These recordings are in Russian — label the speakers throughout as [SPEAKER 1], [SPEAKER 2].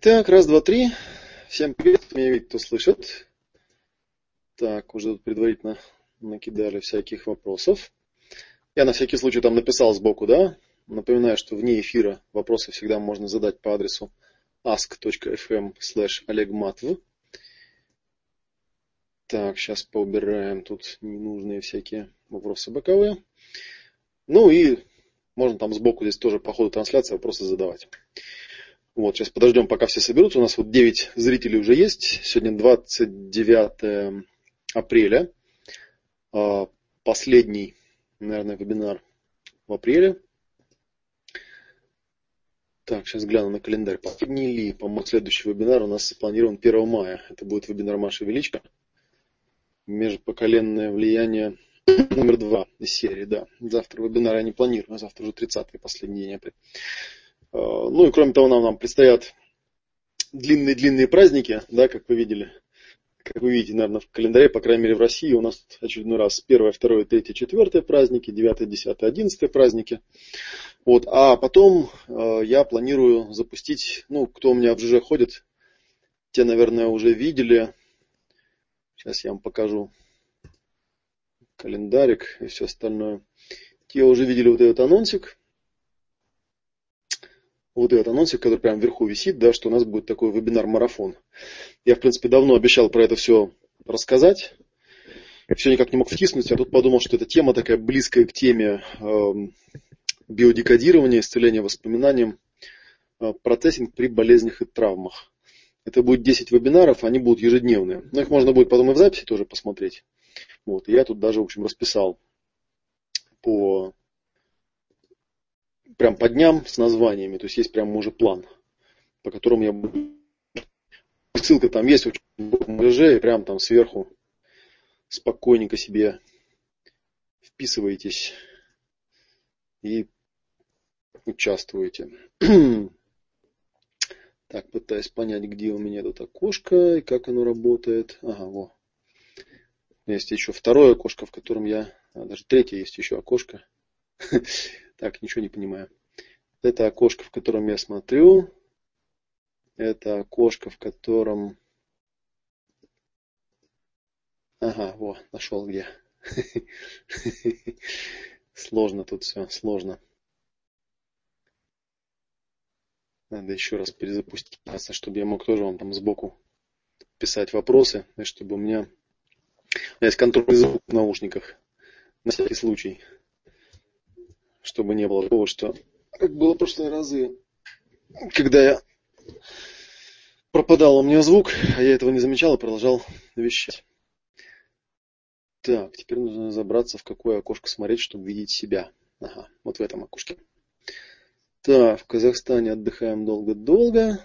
[SPEAKER 1] Так, раз, два, три. Всем привет, меня видит, кто слышит. Так, уже тут предварительно накидали всяких вопросов. Я на всякий случай там написал сбоку, да? Напоминаю, что вне эфира вопросы всегда можно задать по адресу ask.fm slash olegmatv. Так, сейчас поубираем тут ненужные всякие вопросы боковые. Ну и можно там сбоку здесь тоже по ходу трансляции вопросы задавать. Вот, сейчас подождем, пока все соберутся. У нас вот 9 зрителей уже есть. Сегодня 29 апреля. А, последний, наверное, вебинар в апреле. Так, сейчас гляну на календарь. Последний ли, по-моему, следующий вебинар у нас запланирован 1 мая. Это будет вебинар Маши Величко. Межпоколенное влияние номер два из серии, да. Завтра вебинар я не планирую, а завтра уже 30-й, последний день апреля. А, ну и кроме того, нам, нам предстоят длинные-длинные праздники, да, как вы видели. Как вы видите, наверное, в календаре, по крайней мере, в России у нас очередной раз первое, второе, третье, четвертое праздники, девятое, десятое, одиннадцатое праздники. Вот. А потом э, я планирую запустить, ну, кто у меня в ЖЖ ходит, те, наверное, уже видели. Сейчас я вам покажу календарик и все остальное. Те уже видели вот этот анонсик вот этот анонсик, который прямо вверху висит, да, что у нас будет такой вебинар-марафон. Я, в принципе, давно обещал про это все рассказать. Все никак не мог втиснуть, а тут подумал, что эта тема такая близкая к теме э, биодекодирования, исцеления воспоминаниям, э, процессинг при болезнях и травмах. Это будет 10 вебинаров, они будут ежедневные. Но их можно будет потом и в записи тоже посмотреть. Вот, я тут даже, в общем, расписал по прям по дням с названиями. То есть есть прям уже план, по которому я буду... Ссылка там есть в МРЖ, и прям там сверху спокойненько себе вписываетесь и участвуете. так, пытаюсь понять, где у меня тут окошко и как оно работает. Ага, во. Есть еще второе окошко, в котором я... А, даже третье есть еще окошко. Так, ничего не понимаю. Это окошко, в котором я смотрю. Это окошко, в котором... Ага, во, нашел где. Сложно тут все, сложно. Надо еще раз перезапустить, чтобы я мог тоже вам там сбоку писать вопросы, чтобы у меня... У меня есть контрольный звук в наушниках, на всякий случай чтобы не было такого, что как было в прошлые разы, когда я пропадал у меня звук, а я этого не замечал и продолжал вещать. Так, теперь нужно забраться в какое окошко смотреть, чтобы видеть себя. Ага, вот в этом окошке. Так, в Казахстане отдыхаем долго-долго.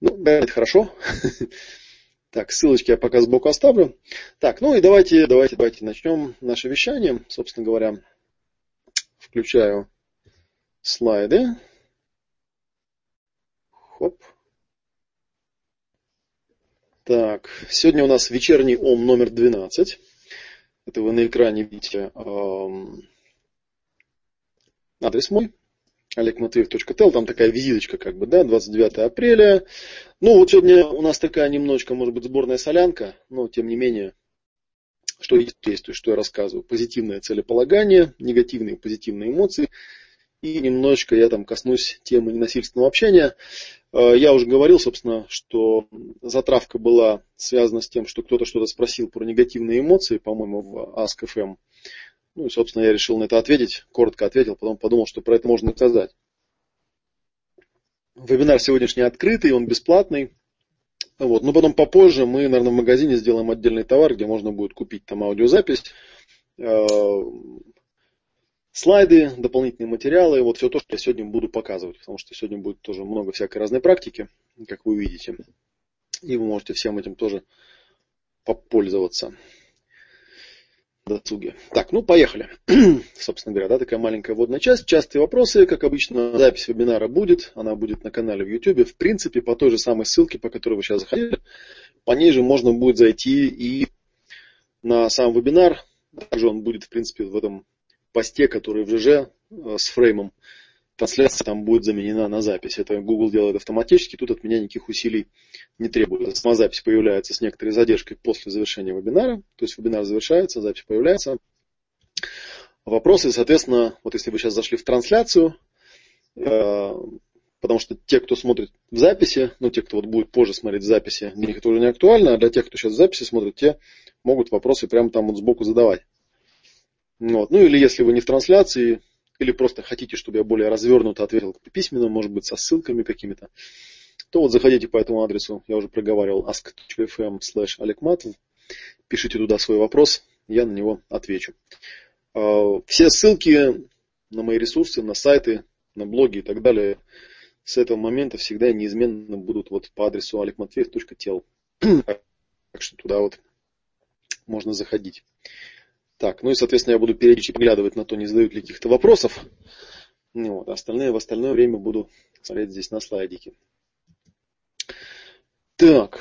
[SPEAKER 1] Ну, да, это хорошо. Так, ссылочки я пока сбоку оставлю. Так, ну и давайте, давайте, давайте начнем наше вещание. Собственно говоря, Включаю слайды. Хоп. Так, сегодня у нас вечерний ом номер 12. Это вы на экране видите эм, адрес мой олегматвеев.тл, там такая визиточка как бы, да, 29 апреля. Ну, вот сегодня у нас такая немножечко, может быть, сборная солянка, но тем не менее, что есть действие, что я рассказываю. Позитивное целеполагание, негативные и позитивные эмоции. И немножечко я там коснусь темы ненасильственного общения. Э, я уже говорил, собственно, что затравка была связана с тем, что кто-то что-то спросил про негативные эмоции, по-моему, в Ask.fm. Ну и, собственно, я решил на это ответить, коротко ответил, потом подумал, что про это можно сказать. Вебинар сегодняшний открытый, он бесплатный. Вот. Но потом попозже мы, наверное, в магазине сделаем отдельный товар, где можно будет купить там аудиозапись, э, слайды, дополнительные материалы, вот все то, что я сегодня буду показывать, потому что сегодня будет тоже много всякой разной практики, как вы увидите. И вы можете всем этим тоже попользоваться досуге. Так, ну поехали. Собственно говоря, да, такая маленькая вводная часть. Частые вопросы, как обычно, запись вебинара будет. Она будет на канале в YouTube. В принципе, по той же самой ссылке, по которой вы сейчас заходили, по ней же можно будет зайти и на сам вебинар. Также он будет, в принципе, в этом посте, который в ЖЖ э, с фреймом. Трансляция там будет заменена на запись. Это Google делает автоматически, тут от меня никаких усилий не требуется. Сама запись появляется с некоторой задержкой после завершения вебинара, то есть вебинар завершается, запись появляется. Вопросы, соответственно, вот если вы сейчас зашли в трансляцию, э, потому что те, кто смотрит в записи, ну, те, кто вот будет позже смотреть в записи, для них это уже не актуально, а для тех, кто сейчас в записи смотрит, те могут вопросы прямо там вот сбоку задавать. Вот. Ну, или если вы не в трансляции, или просто хотите, чтобы я более развернуто ответил письменно, может быть, со ссылками какими-то, то вот заходите по этому адресу, я уже проговаривал, ask.fm slash пишите туда свой вопрос, я на него отвечу. А, все ссылки на мои ресурсы, на сайты, на блоги и так далее с этого момента всегда неизменно будут вот по адресу olegmatveев.tel. Так что туда вот можно заходить. Так, ну и, соответственно, я буду периодически поглядывать на то, не задают ли каких-то вопросов. Ну, вот, остальное, в остальное время буду смотреть здесь на слайдике. Так,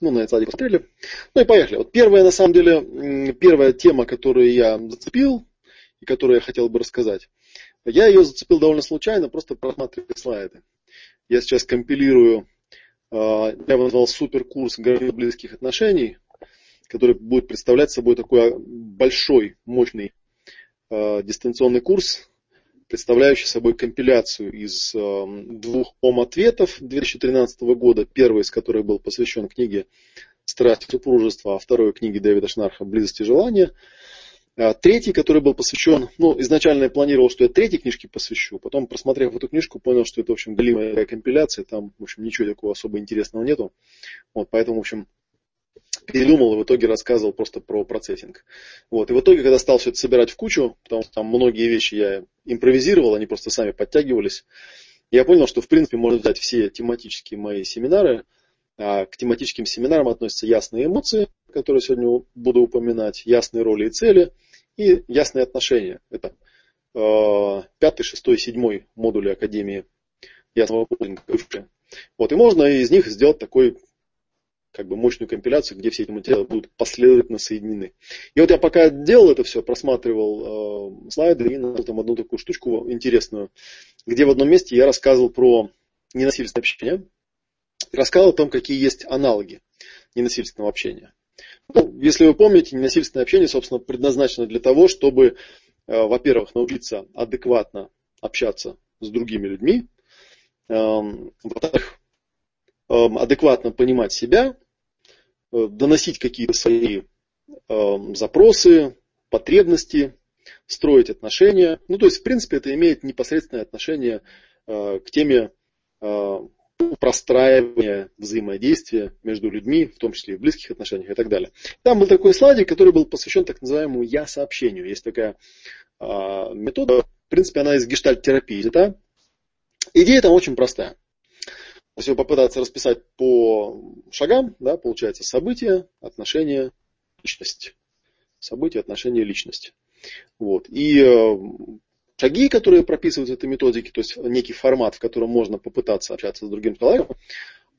[SPEAKER 1] ну, на этот слайдик посмотрели. Ну и поехали. Вот первая, на самом деле, первая тема, которую я зацепил, и которую я хотел бы рассказать. Я ее зацепил довольно случайно, просто просматривая слайды. Я сейчас компилирую, а, я его назвал суперкурс близких отношений который будет представлять собой такой большой, мощный э, дистанционный курс, представляющий собой компиляцию из э, двух ом-ответов 2013 года, первый из которых был посвящен книге «Страсть супружества», а второй книге Дэвида Шнарха «Близость и желание». А третий, который был посвящен, ну, изначально я планировал, что я третьей книжке посвящу, потом, просмотрев эту книжку, понял, что это, в общем, галимая компиляция, там, в общем, ничего такого особо интересного нету. Вот, поэтому, в общем, передумал и в итоге рассказывал просто про процессинг. Вот. И в итоге, когда стал все это собирать в кучу, потому что там многие вещи я импровизировал, они просто сами подтягивались, я понял, что в принципе можно взять все тематические мои семинары, а к тематическим семинарам относятся ясные эмоции, которые сегодня буду упоминать, ясные роли и цели, и ясные отношения. Это э, пятый, шестой, седьмой модули Академии ясного пулинга. Вот, и можно из них сделать такой как бы мощную компиляцию, где все эти материалы будут последовательно соединены. И вот я пока делал это все, просматривал э, слайды и нашел там одну такую штучку интересную, где в одном месте я рассказывал про ненасильственное общение, рассказывал о том, какие есть аналоги ненасильственного общения. Ну, если вы помните, ненасильственное общение, собственно, предназначено для того, чтобы, э, во-первых, научиться адекватно общаться с другими людьми, э, во-вторых, Эм, адекватно понимать себя, доносить какие-то свои эм, запросы, потребности, строить отношения. Ну, то есть, в принципе, это имеет непосредственное отношение э, к теме э, простраивания взаимодействия между людьми, в том числе и в близких отношениях и так далее. Там был такой слайдик, который был посвящен так называемому «я-сообщению». Есть такая метода, в принципе, она из гештальт-терапии. Да? Идея там очень простая. Если попытаться расписать по шагам, да, получается событие, отношение, личность. Событие, отношение, личность. Вот. И э, шаги, которые прописывают в этой методике, то есть некий формат, в котором можно попытаться общаться с другим человеком,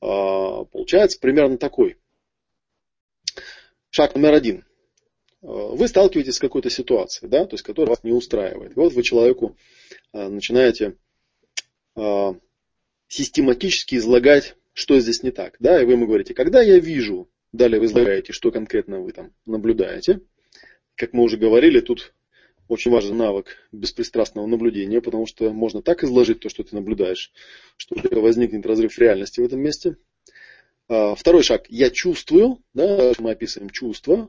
[SPEAKER 1] э, получается примерно такой. Шаг номер один. Э, вы сталкиваетесь с какой-то ситуацией, да, то есть, которая вас не устраивает. И вот вы человеку начинаете систематически излагать, что здесь не так. Да? И вы ему говорите, когда я вижу, далее вы излагаете, что конкретно вы там наблюдаете. Как мы уже говорили, тут очень важен навык беспристрастного наблюдения, потому что можно так изложить то, что ты наблюдаешь, что возникнет разрыв реальности в этом месте. А, второй шаг. Я чувствую, да, мы описываем чувства.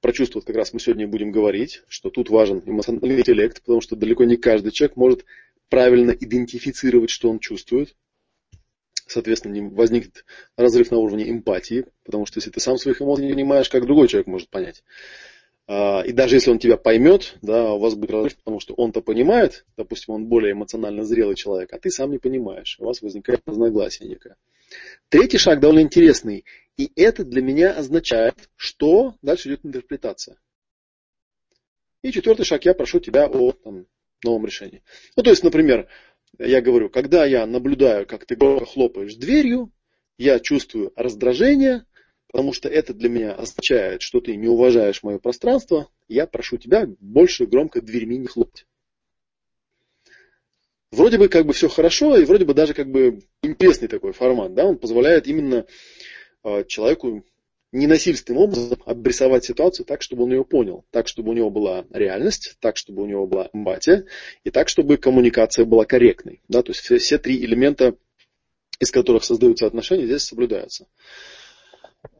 [SPEAKER 1] Про чувства как раз мы сегодня будем говорить, что тут важен эмоциональный интеллект, потому что далеко не каждый человек может правильно идентифицировать, что он чувствует соответственно, возникнет разрыв на уровне эмпатии, потому что если ты сам своих эмоций не понимаешь, как другой человек может понять. А, и даже если он тебя поймет, да, у вас будет разрыв, потому что он-то понимает, допустим, он более эмоционально зрелый человек, а ты сам не понимаешь, у вас возникает разногласие некое. Третий шаг довольно интересный, и это для меня означает, что дальше идет интерпретация. И четвертый шаг, я прошу тебя о там, новом решении. Ну, то есть, например, я говорю, когда я наблюдаю, как ты громко хлопаешь дверью, я чувствую раздражение, потому что это для меня означает, что ты не уважаешь мое пространство, я прошу тебя больше громко дверьми не хлопать. вроде бы как бы все хорошо, и вроде бы даже как бы интересный такой формат, да, он позволяет именно э, человеку ненасильственным образом обрисовать ситуацию так, чтобы он ее понял, так, чтобы у него была реальность, так, чтобы у него была эмпатия, и так, чтобы коммуникация была корректной. Да? То есть все, все три элемента, из которых создаются отношения, здесь соблюдаются.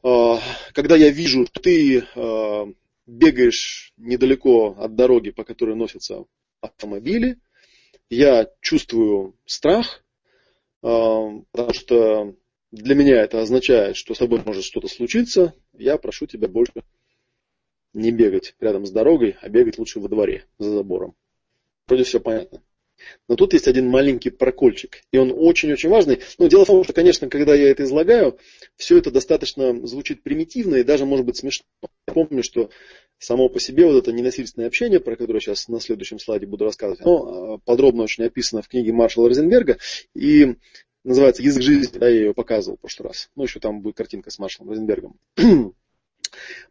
[SPEAKER 1] А, когда я вижу, что ты а, бегаешь недалеко от дороги, по которой носятся автомобили, я чувствую страх, а, потому что для меня это означает, что с тобой может что-то случиться, я прошу тебя больше не бегать рядом с дорогой, а бегать лучше во дворе, за забором. Вроде все понятно. Но тут есть один маленький прокольчик, и он очень-очень важный. Но дело в том, что, конечно, когда я это излагаю, все это достаточно звучит примитивно и даже может быть смешно. Я помню, что само по себе вот это ненасильственное общение, про которое сейчас на следующем слайде буду рассказывать, оно а, подробно очень описано в книге Маршала Розенберга. И называется «Язык жизни», да, я ее показывал в прошлый раз. Ну, еще там будет картинка с Маршалом Розенбергом.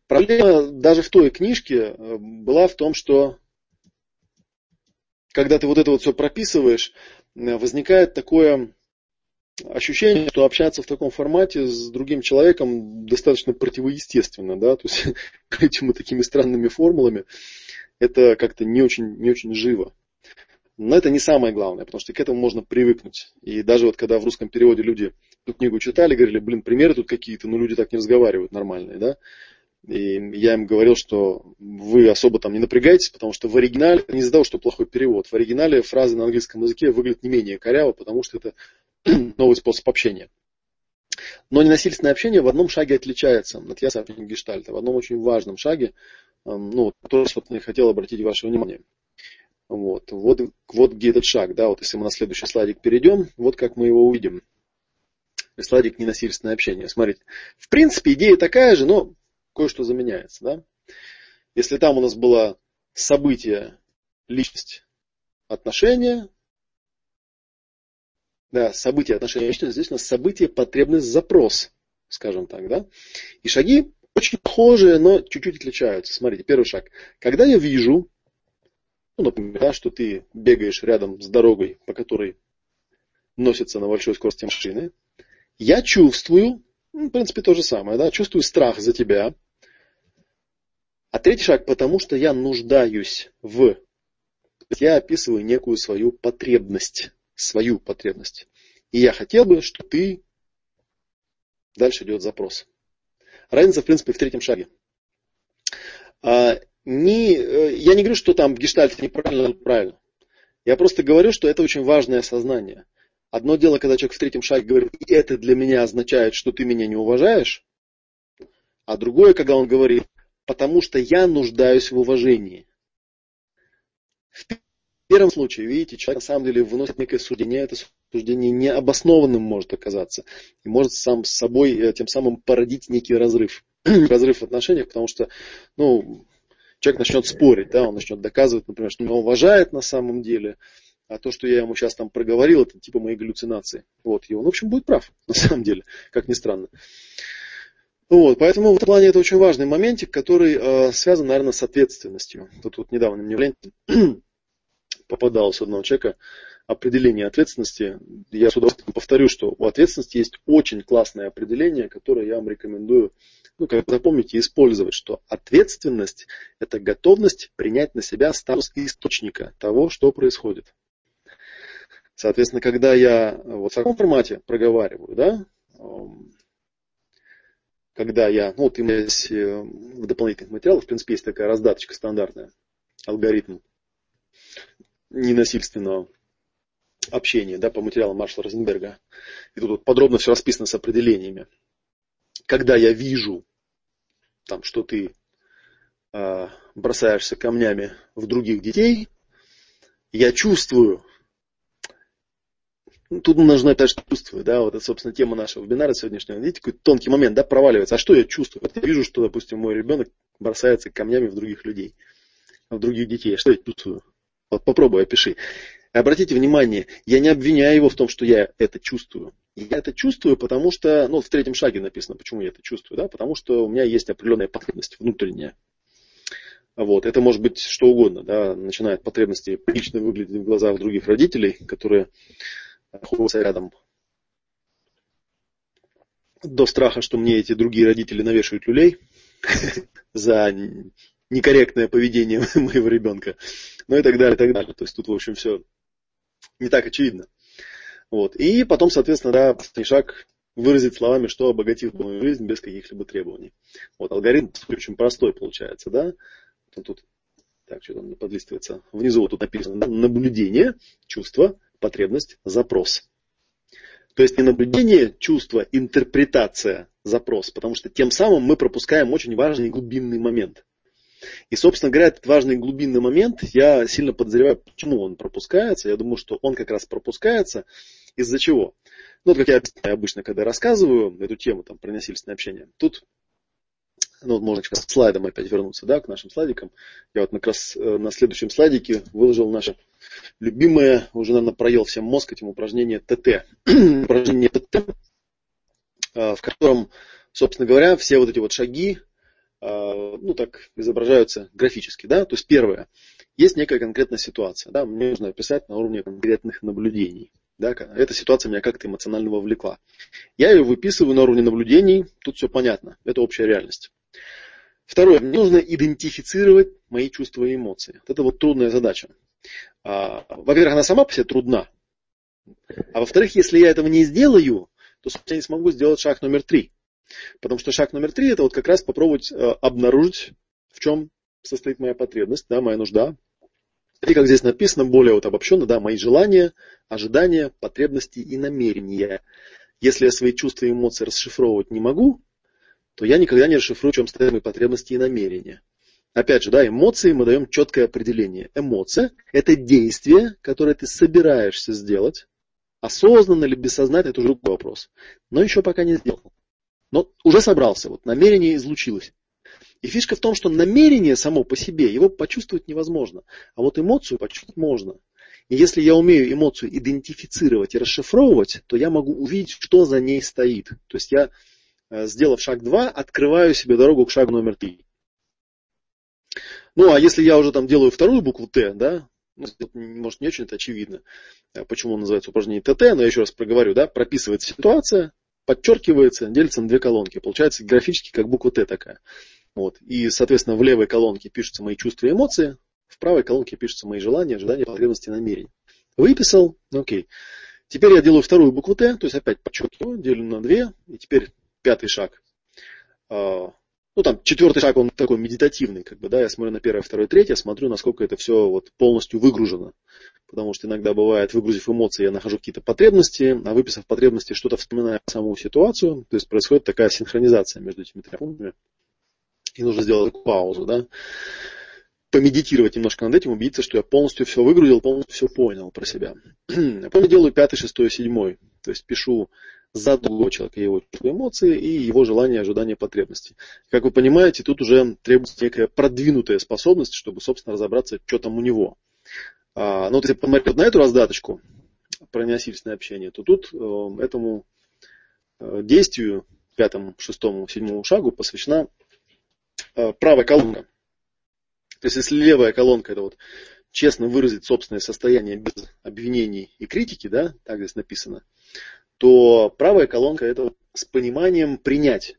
[SPEAKER 1] Проблема даже в той книжке э, была в том, что когда ты вот это вот все прописываешь, э, возникает такое ощущение, что общаться в таком формате с другим человеком достаточно противоестественно, да, то есть этими такими странными формулами это как-то не очень, не очень живо. Но это не самое главное, потому что к этому можно привыкнуть. И даже вот когда в русском переводе люди эту книгу читали, говорили, блин, примеры тут какие-то, ну люди так не разговаривают нормальные, да. И я им говорил, что вы особо там не напрягайтесь, потому что в оригинале, не из-за того, что плохой перевод, в оригинале фразы на английском языке выглядят не менее коряво, потому что это новый способ общения. Но ненасильственное общение в одном шаге отличается от яса гештальта, в одном очень важном шаге, ну, который, собственно, я хотел обратить ваше внимание. Вот, вот, вот где этот шаг, да, вот если мы на следующий слайдик перейдем, вот как мы его увидим. Слайдик ненасильственное общение. Смотрите, в принципе идея такая же, но кое-что заменяется, да. Если там у нас было событие, личность, отношения, да, событие, отношения, личность, здесь у нас событие, потребность, запрос, скажем так, да. И шаги очень похожие, но чуть-чуть отличаются. Смотрите, первый шаг. Когда я вижу ну, например, да, что ты бегаешь рядом с дорогой, по которой носятся на большой скорости машины. Я чувствую, ну, в принципе, то же самое, да, чувствую страх за тебя. А третий шаг, потому что я нуждаюсь в... Я описываю некую свою потребность, свою потребность. И я хотел бы, что ты... Дальше идет запрос. Разница, в принципе, в третьем шаге. Не, э, я не говорю, что там гештальт неправильно правильно. Я просто говорю, что это очень важное осознание. Одно дело, когда человек в третьем шаге говорит, это для меня означает, что ты меня не уважаешь. А другое, когда он говорит, потому что я нуждаюсь в уважении. В первом случае, видите, человек на самом деле выносит некое суждение, это суждение необоснованным может оказаться. И может сам с собой э, тем самым породить некий разрыв. разрыв в отношениях, потому что, ну, человек начнет спорить, да, он начнет доказывать, например, что меня уважает на самом деле, а то, что я ему сейчас там проговорил, это типа мои галлюцинации. Вот, и он, в общем, будет прав, на самом деле, как ни странно. Вот, поэтому в этом плане это очень важный моментик, который э, связан, наверное, с ответственностью. Тут вот недавно мне в ленте попадалось одного человека определение ответственности. Я с удовольствием повторю, что у ответственности есть очень классное определение, которое я вам рекомендую ну, как запомните, использовать, что ответственность – это готовность принять на себя статус источника того, что происходит. Соответственно, когда я вот в таком формате проговариваю, да, когда я, ну вот у э, в дополнительных материалах, в принципе, есть такая раздаточка стандартная, алгоритм ненасильственного общения, да, по материалам Маршала Розенберга. И тут вот подробно все расписано с определениями когда я вижу, там, что ты э, бросаешься камнями в других детей, я чувствую, ну, тут нужно это чувствую, да, вот это, собственно, тема нашего вебинара сегодняшнего. Видите, какой тонкий момент, да, проваливается. А что я чувствую? Вот я вижу, что, допустим, мой ребенок бросается камнями в других людей, в других детей. Что я чувствую? Вот попробуй, опиши. Обратите внимание, я не обвиняю его в том, что я это чувствую. Я это чувствую, потому что, ну, в третьем шаге написано, почему я это чувствую, да, потому что у меня есть определенная потребность внутренняя. Вот. Это может быть что угодно, да, начиная от потребности лично выглядеть в глазах других родителей, которые находятся рядом, до страха, что мне эти другие родители навешивают люлей за некорректное поведение моего ребенка, ну и так далее, и так далее. То есть тут, в общем, все не так очевидно. Вот. И потом, соответственно, да, последний шаг выразить словами, что обогатит мою жизнь без каких-либо требований. Вот алгоритм очень простой получается, да. Тут, так, что там подлистывается. Внизу вот тут написано, да, наблюдение, чувство, потребность, запрос. То есть не наблюдение, чувство, интерпретация, запрос. Потому что тем самым мы пропускаем очень важный глубинный момент. И, собственно говоря, этот важный глубинный момент, я сильно подозреваю, почему он пропускается. Я думаю, что он как раз пропускается из-за чего. Ну, вот как я обычно, когда рассказываю эту тему там, про насильственное общение, тут ну, можно к слайдам опять вернуться, да, к нашим слайдикам. Я вот как раз э, на следующем слайдике выложил наше любимое, уже, наверное, проел всем мозг этим упражнение ТТ. упражнение ТТ, э, в котором, собственно говоря, все вот эти вот шаги, э, ну, так изображаются графически, да. То есть первое, есть некая конкретная ситуация, да, мне нужно описать на уровне конкретных наблюдений. Да, эта ситуация меня как-то эмоционально вовлекла. Я ее выписываю на уровне наблюдений, тут все понятно, это общая реальность. Второе, мне нужно идентифицировать мои чувства и эмоции. Это вот трудная задача. А, во-первых, она сама по себе трудна. А во-вторых, если я этого не сделаю, то, собственно, я не смогу сделать шаг номер три. Потому что шаг номер три это вот как раз попробовать э, обнаружить, в чем состоит моя потребность, да, моя нужда. И как здесь написано, более вот обобщенно, да, мои желания, ожидания, потребности и намерения. Если я свои чувства и эмоции расшифровывать не могу, то я никогда не расшифрую, в чем стоят мои потребности и намерения. Опять же, да, эмоции мы даем четкое определение. Эмоция – это действие, которое ты собираешься сделать, осознанно или бессознательно, это уже другой вопрос. Но еще пока не сделал. Но уже собрался, вот намерение излучилось. И фишка в том, что намерение само по себе, его почувствовать невозможно. А вот эмоцию почувствовать можно. И если я умею эмоцию идентифицировать и расшифровывать, то я могу увидеть, что за ней стоит. То есть я, э, сделав шаг 2, открываю себе дорогу к шагу номер 3. Ну, а если я уже там делаю вторую букву Т, да, ну, может, не очень это очевидно, э, почему он называется упражнение ТТ, но я еще раз проговорю, да, прописывается ситуация, подчеркивается, делится на две колонки. Получается графически как буква Т такая. Вот. И, соответственно, в левой колонке пишутся мои чувства и эмоции, в правой колонке пишутся мои желания, ожидания, потребности, намерения. Выписал, окей. Теперь я делаю вторую букву Т, то есть опять подчеркиваю, делю на две, и теперь пятый шаг. А, ну там четвертый шаг, он такой медитативный, как бы, да, я смотрю на первое, второе, третье, смотрю, насколько это все вот полностью выгружено. Потому что иногда бывает, выгрузив эмоции, я нахожу какие-то потребности, а выписав потребности, что-то вспоминаю саму ситуацию. То есть происходит такая синхронизация между этими тремя пунктами и нужно сделать паузу, да, помедитировать немножко над этим, убедиться, что я полностью все выгрузил, полностью все понял про себя. Я помню, делаю пятый, шестой, седьмой. То есть пишу за другого человека его эмоции и его желания, ожидания, потребности. Как вы понимаете, тут уже требуется некая продвинутая способность, чтобы, собственно, разобраться, что там у него. А, ну, вот если посмотреть на эту раздаточку про ненасильственное общение, то тут э, этому э, действию, пятому, шестому, седьмому шагу посвящена правая колонка. То есть, если левая колонка это вот честно выразить собственное состояние без обвинений и критики, да, так здесь написано, то правая колонка это с пониманием принять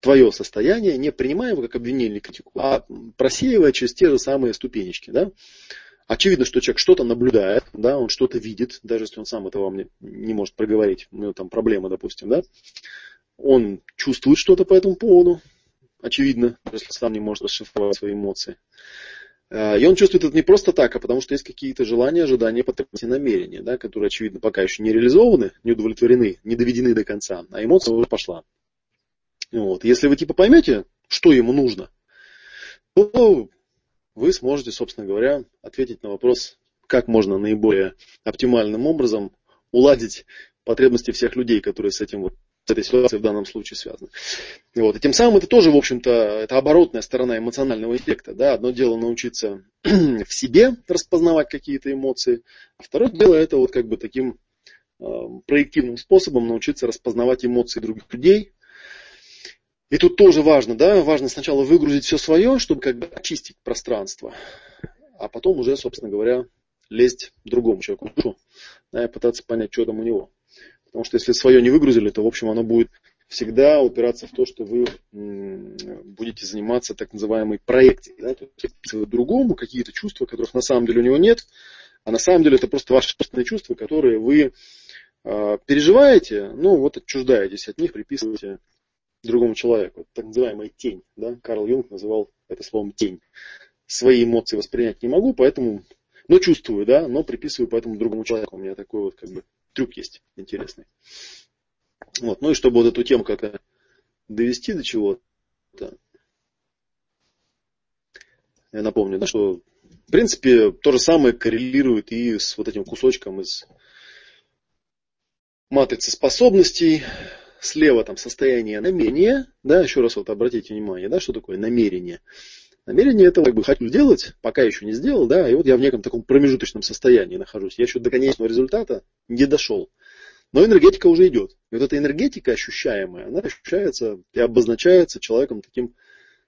[SPEAKER 1] твое состояние, не принимая его как обвинение или критику, а просеивая через те же самые ступенечки. Да? Очевидно, что человек что-то наблюдает, да, он что-то видит, даже если он сам этого вам не, не может проговорить, у него там проблема, допустим, да, он чувствует что-то по этому поводу, очевидно, если сам не может расшифровать свои эмоции. А, и он чувствует это не просто так, а потому что есть какие-то желания, ожидания, потребности, намерения, да, которые, очевидно, пока еще не реализованы, не удовлетворены, не доведены до конца, а эмоция уже пошла. Вот. Если вы типа поймете, что ему нужно, то вы сможете, собственно говоря, ответить на вопрос, как можно наиболее оптимальным образом уладить потребности всех людей, которые с этим вот с этой ситуацией в данном случае связаны. Вот. И тем самым это тоже, в общем-то, это оборотная сторона эмоционального эффекта. Да? Одно дело научиться в себе распознавать какие-то эмоции, а второе дело это вот как бы таким э, проективным способом научиться распознавать эмоции других людей. И тут тоже важно, да, важно сначала выгрузить все свое, чтобы как бы очистить пространство, а потом уже, собственно говоря, лезть другому человеку в душу, да, и пытаться понять, что там у него. Потому что если свое не выгрузили, то, в общем, оно будет всегда упираться в то, что вы будете заниматься так называемой проекцией. Да? То есть другому какие-то чувства, которых на самом деле у него нет, а на самом деле это просто ваши собственные чувства, которые вы э, переживаете, ну вот отчуждаетесь от них, приписываете другому человеку. Это так называемая тень. Да? Карл Юнг называл это словом тень. Свои эмоции воспринять не могу, поэтому, но чувствую, да, но приписываю поэтому другому человеку. У меня такой вот как бы трюк есть интересный. Вот. Ну и чтобы вот эту тему как-то довести до чего-то, я напомню, да, что в принципе то же самое коррелирует и с вот этим кусочком из матрицы способностей. Слева там состояние намерения, да, еще раз вот обратите внимание, да, что такое намерение. Намерение это как бы хочу сделать, пока еще не сделал, да, и вот я в неком таком промежуточном состоянии нахожусь. Я еще до конечного результата не дошел. Но энергетика уже идет. И вот эта энергетика ощущаемая, она ощущается и обозначается человеком таким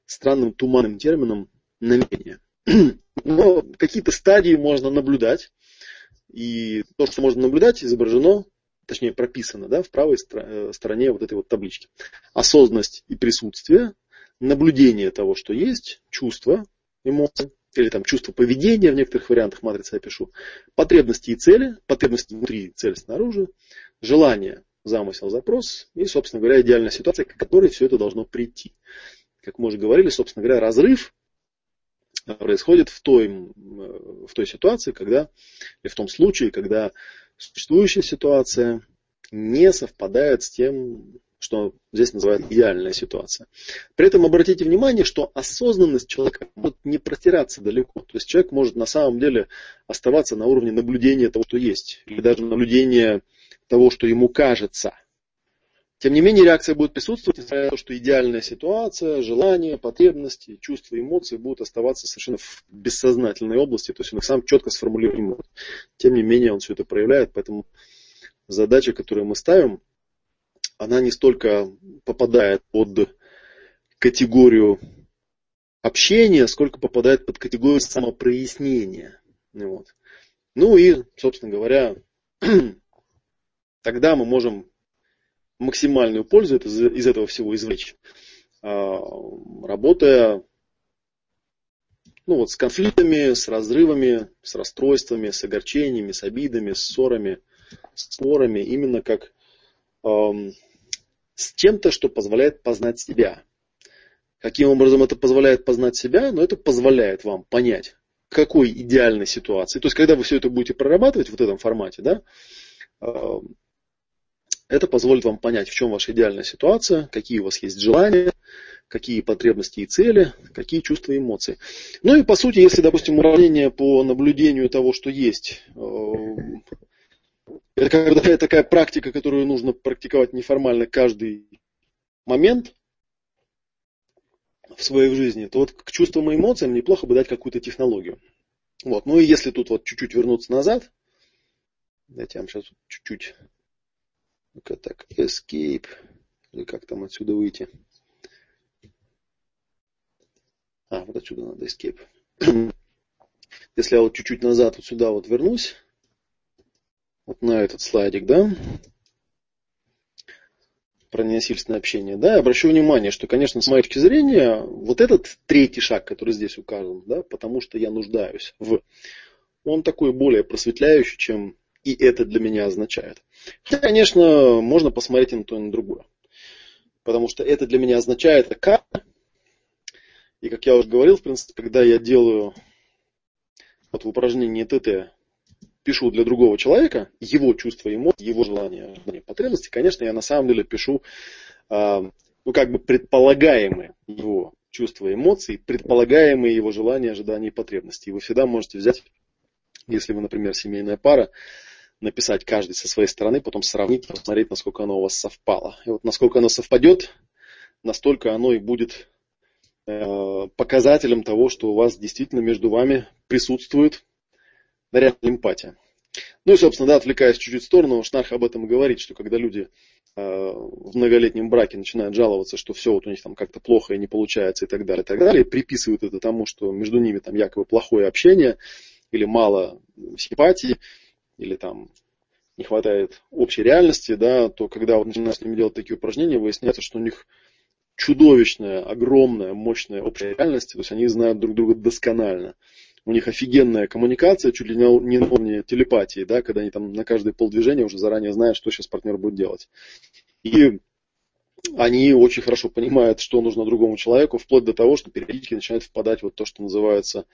[SPEAKER 1] странным туманным термином намерение. Но какие-то стадии можно наблюдать. И то, что можно наблюдать, изображено, точнее прописано да, в правой э, стороне вот этой вот таблички. Осознанность и присутствие, наблюдение того, что есть, чувства, эмоции, или там чувство поведения в некоторых вариантах матрицы я пишу, потребности и цели, потребности внутри, цель снаружи, желание, замысел, запрос и, собственно говоря, идеальная ситуация, к которой все это должно прийти. Как мы уже говорили, собственно говоря, разрыв происходит в той, в той ситуации, когда, или в том случае, когда существующая ситуация не совпадает с тем, что здесь называют идеальная ситуация. При этом обратите внимание, что осознанность человека может не протираться далеко. То есть человек может на самом деле оставаться на уровне наблюдения того, что есть, или даже наблюдения того, что ему кажется. Тем не менее, реакция будет присутствовать, несмотря на то, что идеальная ситуация, желания, потребности, чувства, эмоции будут оставаться совершенно в бессознательной области, то есть он их сам четко сформулировать не может. Тем не менее, он все это проявляет, поэтому задача, которую мы ставим, она не столько попадает под категорию общения, сколько попадает под категорию самопрояснения. Вот. Ну и, собственно говоря, тогда мы можем максимальную пользу из этого всего извлечь, а, работая ну вот, с конфликтами, с разрывами, с расстройствами, с огорчениями, с обидами, с ссорами, с спорами, именно как с чем-то, что позволяет познать себя. Каким образом это позволяет познать себя? Ну, это позволяет вам понять, какой идеальной ситуации. То есть, когда вы все это будете прорабатывать в вот этом формате, да, эм, это позволит вам понять, в чем ваша идеальная ситуация, какие у вас есть желания, какие потребности и цели, какие чувства и эмоции. Ну и по сути, если, допустим, уравнение по наблюдению того, что есть, эм, это когда такая практика, которую нужно практиковать неформально каждый момент в своей жизни, то вот к чувствам и эмоциям неплохо бы дать какую-то технологию. Вот. Ну и если тут вот чуть-чуть вернуться назад, дайте я вам сейчас чуть-чуть ну-ка так, escape, или как там отсюда выйти. А, вот отсюда надо escape. Если я вот чуть-чуть назад вот сюда вот вернусь, вот на этот слайдик, да, про ненасильственное общение, да, обращу внимание, что, конечно, с моей точки зрения, вот этот третий шаг, который здесь указан, да, потому что я нуждаюсь в, он такой более просветляющий, чем и это для меня означает. Хотя, конечно, можно посмотреть и на то, и на другое. Потому что это для меня означает как, и как я уже говорил, в принципе, когда я делаю вот в упражнении ТТ, пишу для другого человека, его чувства, эмоции, его желания, потребности, конечно, я на самом деле пишу, э, ну, как бы предполагаемые его чувства, эмоции, предполагаемые его желания, ожидания и потребности. И вы всегда можете взять, если вы, например, семейная пара, написать каждый со своей стороны, потом сравнить, посмотреть, насколько оно у вас совпало. И вот насколько оно совпадет, настолько оно и будет э, показателем того, что у вас действительно между вами присутствует реальная эмпатия. Ну и, собственно, да, отвлекаясь чуть-чуть в сторону, Шнарх об этом говорит, что когда люди э, в многолетнем браке начинают жаловаться, что все вот у них там как-то плохо и не получается и так далее, и так далее, приписывают это тому, что между ними там якобы плохое общение или мало симпатии, или там не хватает общей реальности, да, то когда вот начинаешь с ними делать такие упражнения, выясняется, что у них чудовищная, огромная, мощная общая реальность, то есть они знают друг друга досконально у них офигенная коммуникация, чуть ли не на уровне телепатии, да, когда они там на каждое полдвижения уже заранее знают, что сейчас партнер будет делать. И они очень хорошо понимают, что нужно другому человеку, вплоть до того, что периодически начинают впадать вот то, что называется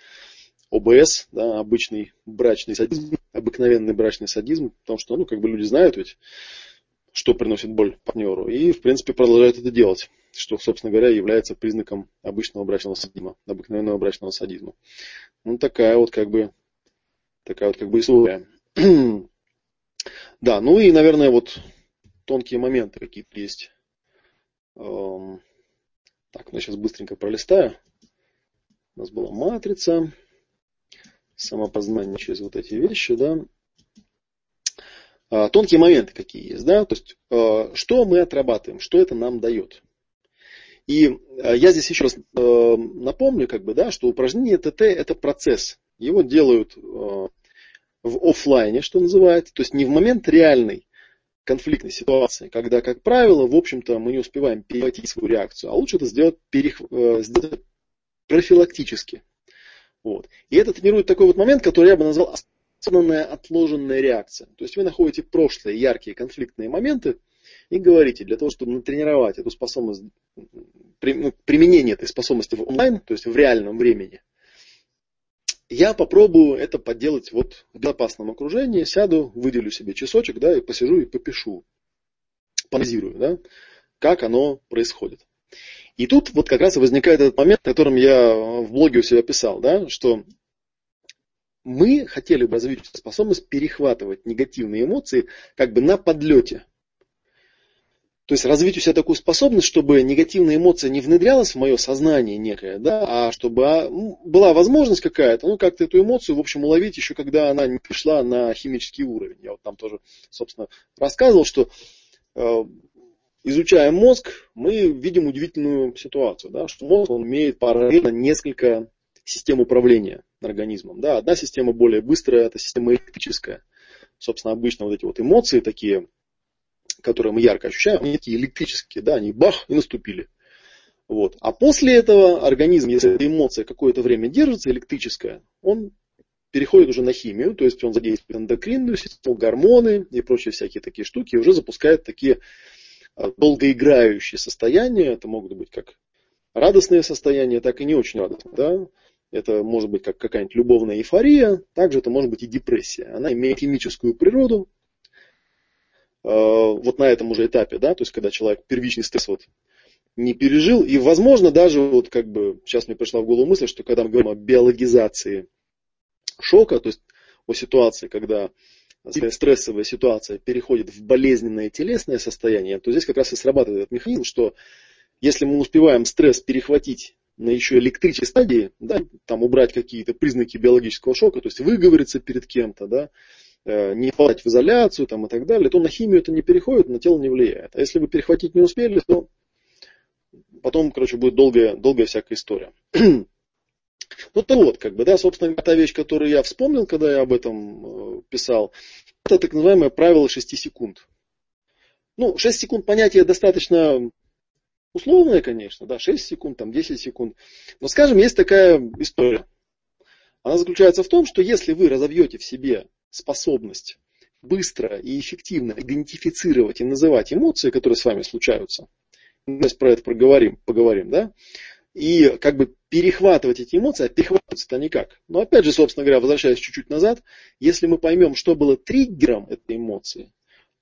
[SPEAKER 1] ОБС, да, обычный брачный садизм, обыкновенный брачный садизм, потому что, ну, как бы люди знают ведь, что приносит боль партнеру, и, в принципе, продолжают это делать что, собственно говоря, является признаком обычного брачного садизма, обыкновенного брачного садизма. Ну, такая вот как бы, такая вот как бы история. да, ну и, наверное, вот тонкие моменты какие-то есть. Эм, так, ну я сейчас быстренько пролистаю. У нас была матрица, самопознание через вот эти вещи, да. А, тонкие моменты какие есть, да, то есть э, что мы отрабатываем, что это нам дает. И э, я здесь еще раз э, напомню, как бы, да, что упражнение ТТ это процесс. Его делают э, в офлайне, что называется, то есть не в момент реальной конфликтной ситуации, когда, как правило, в общем-то, мы не успеваем перехватить свою реакцию, а лучше это сделать, перех... сделать профилактически. Вот. И это тренирует такой вот момент, который я бы назвал осознанная отложенная реакция. То есть вы находите прошлые яркие конфликтные моменты, и говорите, для того, чтобы натренировать эту способность, ну, применение этой способности в онлайн, то есть в реальном времени, я попробую это поделать вот в безопасном окружении, сяду, выделю себе часочек, да, и посижу и попишу, поанализирую, да, как оно происходит. И тут вот как раз и возникает этот момент, о котором я в блоге у себя писал, да, что мы хотели бы развить способность перехватывать негативные эмоции как бы на подлете. То есть развить у себя такую способность, чтобы негативная эмоция не внедрялась в мое сознание некое, да, а чтобы а, была возможность какая-то, ну, как-то эту эмоцию, в общем, уловить еще когда она не пришла на химический уровень. Я вот там тоже, собственно, рассказывал, что э, изучая мозг, мы видим удивительную ситуацию, да, что мозг он имеет параллельно несколько систем управления организмом. Да. Одна система более быстрая, это система электрическая. Собственно, обычно вот эти вот эмоции такие которые мы ярко ощущаем, они такие электрические, да, они бах и наступили. Вот. А после этого организм, если эта эмоция какое-то время держится, электрическая, он переходит уже на химию, то есть он задействует эндокринную систему, гормоны и прочие всякие такие штуки, и уже запускает такие а, долгоиграющие состояния. Это могут быть как радостные состояния, так и не очень радостные. Да? Это может быть как какая-нибудь любовная эйфория, также это может быть и депрессия. Она имеет химическую природу, вот на этом уже этапе, да, то есть когда человек первичный стресс вот не пережил, и возможно даже вот как бы сейчас мне пришла в голову мысль, что когда мы говорим о биологизации шока, то есть о ситуации, когда стрессовая ситуация переходит в болезненное телесное состояние, то здесь как раз и срабатывает этот механизм, что если мы успеваем стресс перехватить на еще электрической стадии, да, там убрать какие-то признаки биологического шока, то есть выговориться перед кем-то, да, Э, не попадать в изоляцию там, и так далее, то на химию это не переходит, на тело не влияет. А если вы перехватить не успели, то потом, короче, будет долгая, долгая всякая история. Ну, то вот, как бы, да, собственно, та вещь, которую я вспомнил, когда я об этом э, писал, это так называемое правило 6 секунд. Ну, 6 секунд понятие достаточно условное, конечно, да, 6 секунд, там, 10 секунд. Но, скажем, есть такая история. Она заключается в том, что если вы разовьете в себе способность быстро и эффективно идентифицировать и называть эмоции, которые с вами случаются, мы про это проговорим, поговорим, да, и как бы перехватывать эти эмоции, а перехватываться-то никак. Но опять же, собственно говоря, возвращаясь чуть-чуть назад, если мы поймем, что было триггером этой эмоции,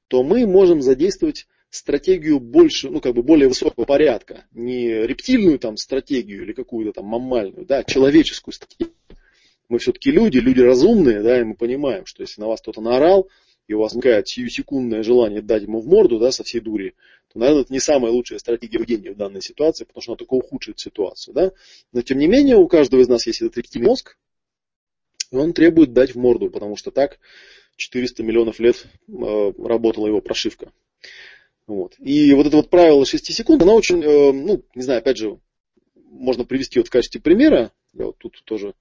[SPEAKER 1] то мы можем задействовать стратегию больше, ну как бы более высокого порядка, не рептильную там стратегию или какую-то там маммальную, да, а человеческую стратегию мы все-таки люди, люди разумные, да, и мы понимаем, что если на вас кто-то наорал, и у вас возникает сиюсекундное желание дать ему в морду, да, со всей дури, то, наверное, это не самая лучшая стратегия ведения в данной ситуации, потому что она только ухудшит ситуацию, да. Но, тем не менее, у каждого из нас есть этот рептильный мозг, и он требует дать в морду, потому что так 400 миллионов лет э, работала его прошивка. Вот. И вот это вот правило 6 секунд, оно очень, э, ну, не знаю, опять же, можно привести вот в качестве примера. Я вот тут тоже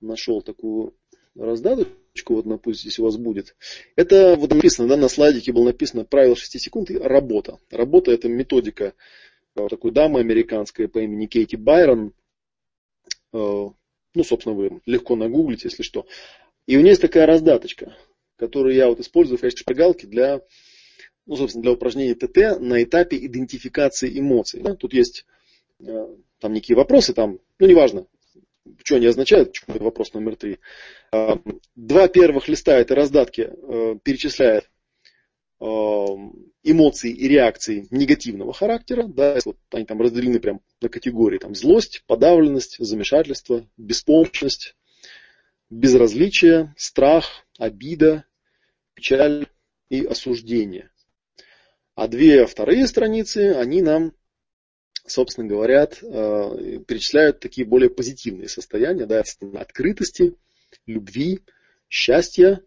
[SPEAKER 1] нашел такую раздаточку, вот на пусть здесь у вас будет. Это вот написано, да, на слайдике было написано правило 6 секунд и работа. Работа это методика э, такой дамы американской по имени Кейти Байрон. Э, ну, собственно, вы легко нагуглите, если что. И у нее есть такая раздаточка, которую я вот использую в качестве шпаргалки для, ну, собственно, для упражнения ТТ на этапе идентификации эмоций. Тут есть э, там некие вопросы, там, ну, неважно, что они означают, это вопрос номер три. А, два первых листа этой раздатки э, перечисляют э, эмоции и реакции негативного характера, да, вот они там разделены прям на категории, там злость, подавленность, замешательство, беспомощность, безразличие, страх, обида, печаль и осуждение. А две вторые страницы, они нам собственно говорят, э, перечисляют такие более позитивные состояния, да, открытости, любви, счастья,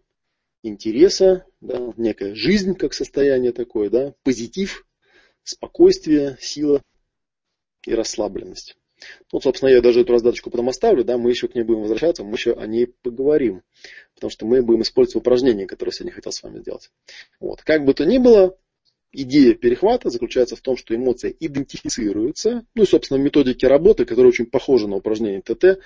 [SPEAKER 1] интереса, да, некая жизнь как состояние такое, да, позитив, спокойствие, сила и расслабленность. Ну, собственно, я даже эту раздаточку потом оставлю, да, мы еще к ней будем возвращаться, мы еще о ней поговорим, потому что мы будем использовать упражнение, которое сегодня хотел с вами сделать. Вот. Как бы то ни было, идея перехвата заключается в том, что эмоция идентифицируется. Ну и, собственно, в методике работы, которая очень похожа на упражнение ТТ,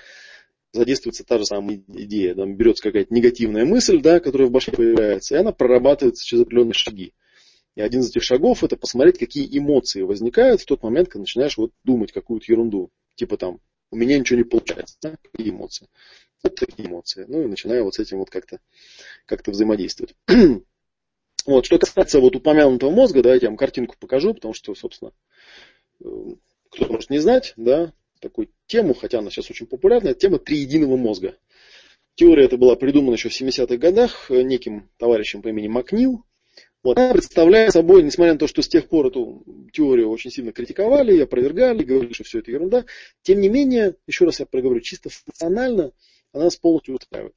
[SPEAKER 1] задействуется та же самая идея. Там берется какая-то негативная мысль, да, которая в башке появляется, и она прорабатывается через определенные шаги. И один из этих шагов это посмотреть, какие эмоции возникают в тот момент, когда начинаешь вот думать какую-то ерунду. Типа там, у меня ничего не получается. Да? Какие эмоции? Вот такие эмоции. Ну и начинаю вот с этим вот как-то как взаимодействовать. Вот, что касается вот упомянутого мозга, давайте я вам картинку покажу, потому что, собственно, э, кто может не знать, да, такую тему, хотя она сейчас очень популярная, тема триединого мозга. Теория эта была придумана еще в 70-х годах э, неким товарищем по имени Макнил. Вот. Она представляет собой, несмотря на то, что с тех пор эту теорию очень сильно критиковали, опровергали, говорили, что все это ерунда, тем не менее, еще раз я проговорю, чисто функционально она нас полностью устраивает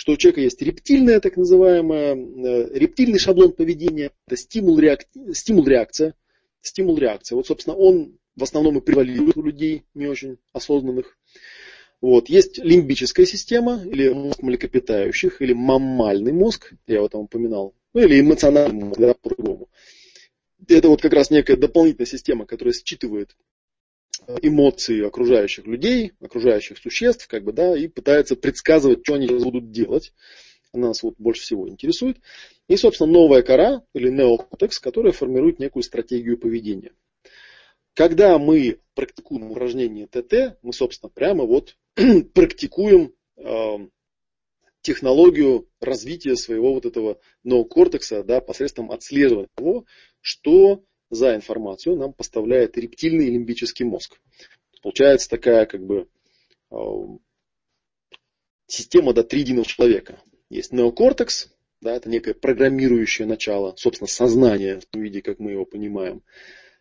[SPEAKER 1] что у человека есть рептильная, так называемая, э, рептильный шаблон поведения, это стимул, реак... стимул реакция. Стимул реакция. Вот, собственно, он в основном и превалирует у людей не очень осознанных. Вот. Есть лимбическая система, или мозг млекопитающих, или маммальный мозг, я его там упоминал, ну или эмоциональный мозг, да, по-другому. Это вот как раз некая дополнительная система, которая считывает эмоции окружающих людей, окружающих существ, как бы, да, и пытается предсказывать, что они будут делать. Нас вот больше всего интересует. И, собственно, новая кора или неокортекс, которая формирует некую стратегию поведения. Когда мы практикуем упражнение ТТ, мы, собственно, прямо вот практикуем э, технологию развития своего вот этого неокортекса да, посредством отслеживания того, что за информацию нам поставляет рептильный и лимбический мозг. Получается такая как бы э, система до триединого человека. Есть неокортекс, да, это некое программирующее начало, собственно, сознание в том виде, как мы его понимаем.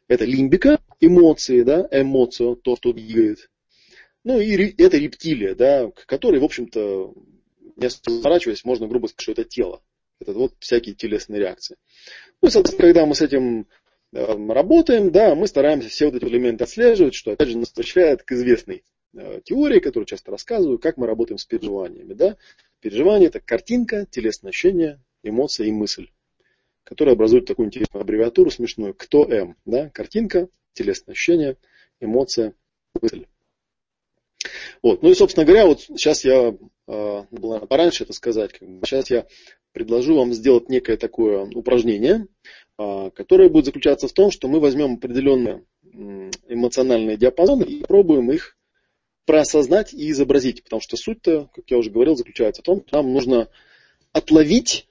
[SPEAKER 1] Это лимбика, эмоции, да, эмоция, то, что двигает. Ну и это рептилия, да, к которой, в общем-то, не сворачиваясь, можно грубо сказать, что это тело. Это вот всякие телесные реакции. Ну, соответственно, когда мы с этим работаем, да, мы стараемся все вот эти элементы отслеживать, что опять же нас возвращает к известной э, теории, которую часто рассказываю, как мы работаем с переживаниями. Да? Переживание это картинка, телесное ощущение, эмоция и мысль, которая образует такую интересную аббревиатуру смешную. Кто М? Да? Картинка, телесное ощущение, эмоция, мысль. Вот. Ну и, собственно говоря, вот сейчас я, э, было пораньше это сказать, как бы, сейчас я предложу вам сделать некое такое упражнение, а, которая будет заключаться в том, что мы возьмем определенные эмоциональные диапазоны и пробуем их проосознать и изобразить. Потому что суть-то, как я уже говорил, заключается в том, что нам нужно отловить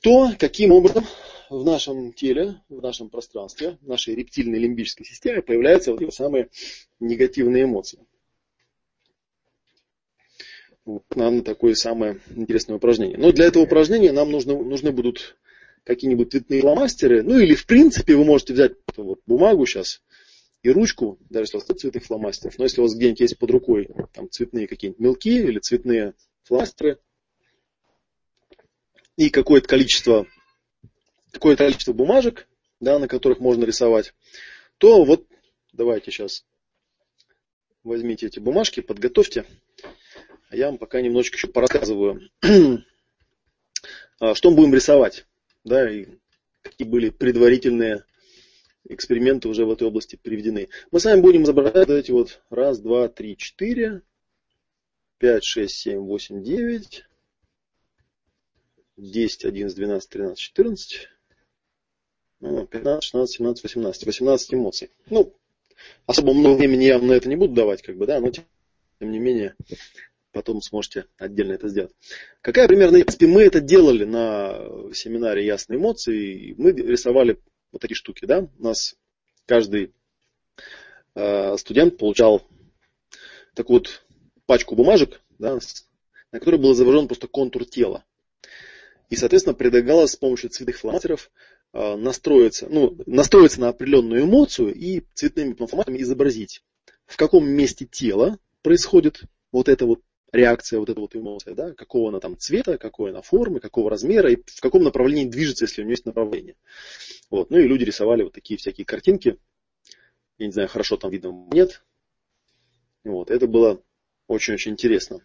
[SPEAKER 1] то, каким образом в нашем теле, в нашем пространстве, в нашей рептильной лимбической системе появляются вот эти самые негативные эмоции. Вот, нам такое самое интересное упражнение. Но для этого упражнения нам нужно, нужны будут какие-нибудь цветные фломастеры, ну или в принципе вы можете взять вот бумагу сейчас и ручку, даже если у вас нет цветных фломастеров, но если у вас где-нибудь есть под рукой там цветные какие-нибудь мелки или цветные фломастеры, и какое-то количество, какое-то количество бумажек, да, на которых можно рисовать, то вот давайте сейчас возьмите эти бумажки, подготовьте. А я вам пока немножечко еще порассказываю, а, что мы будем рисовать, да, и какие были предварительные эксперименты уже в этой области приведены. Мы с вами будем изображать эти вот раз, два, три, четыре, пять, шесть, семь, восемь, девять, десять, одиннадцать, двенадцать, тринадцать, четырнадцать, ну, пятнадцать, шестнадцать, семнадцать, восемнадцать. Восемнадцать эмоций. Ну, особо много времени я на это не буду давать, как бы, да, но тем не менее, потом сможете отдельно это сделать. Какая примерно, в принципе, мы это делали на семинаре «Ясные эмоции», мы рисовали вот такие штуки, да, у нас каждый э, студент получал такую вот пачку бумажек, да, на которой был изображен просто контур тела. И, соответственно, предлагалось с помощью цветных фломастеров э, настроиться, ну, настроиться на определенную эмоцию и цветными фломастерами изобразить, в каком месте тела происходит вот эта вот реакция, вот эта вот эмоция, да, какого она там цвета, какой она формы, какого размера и в каком направлении движется, если у нее есть направление. Вот. Ну и люди рисовали вот такие всякие картинки. Я не знаю, хорошо там видно, нет. Вот. Это было очень-очень интересно.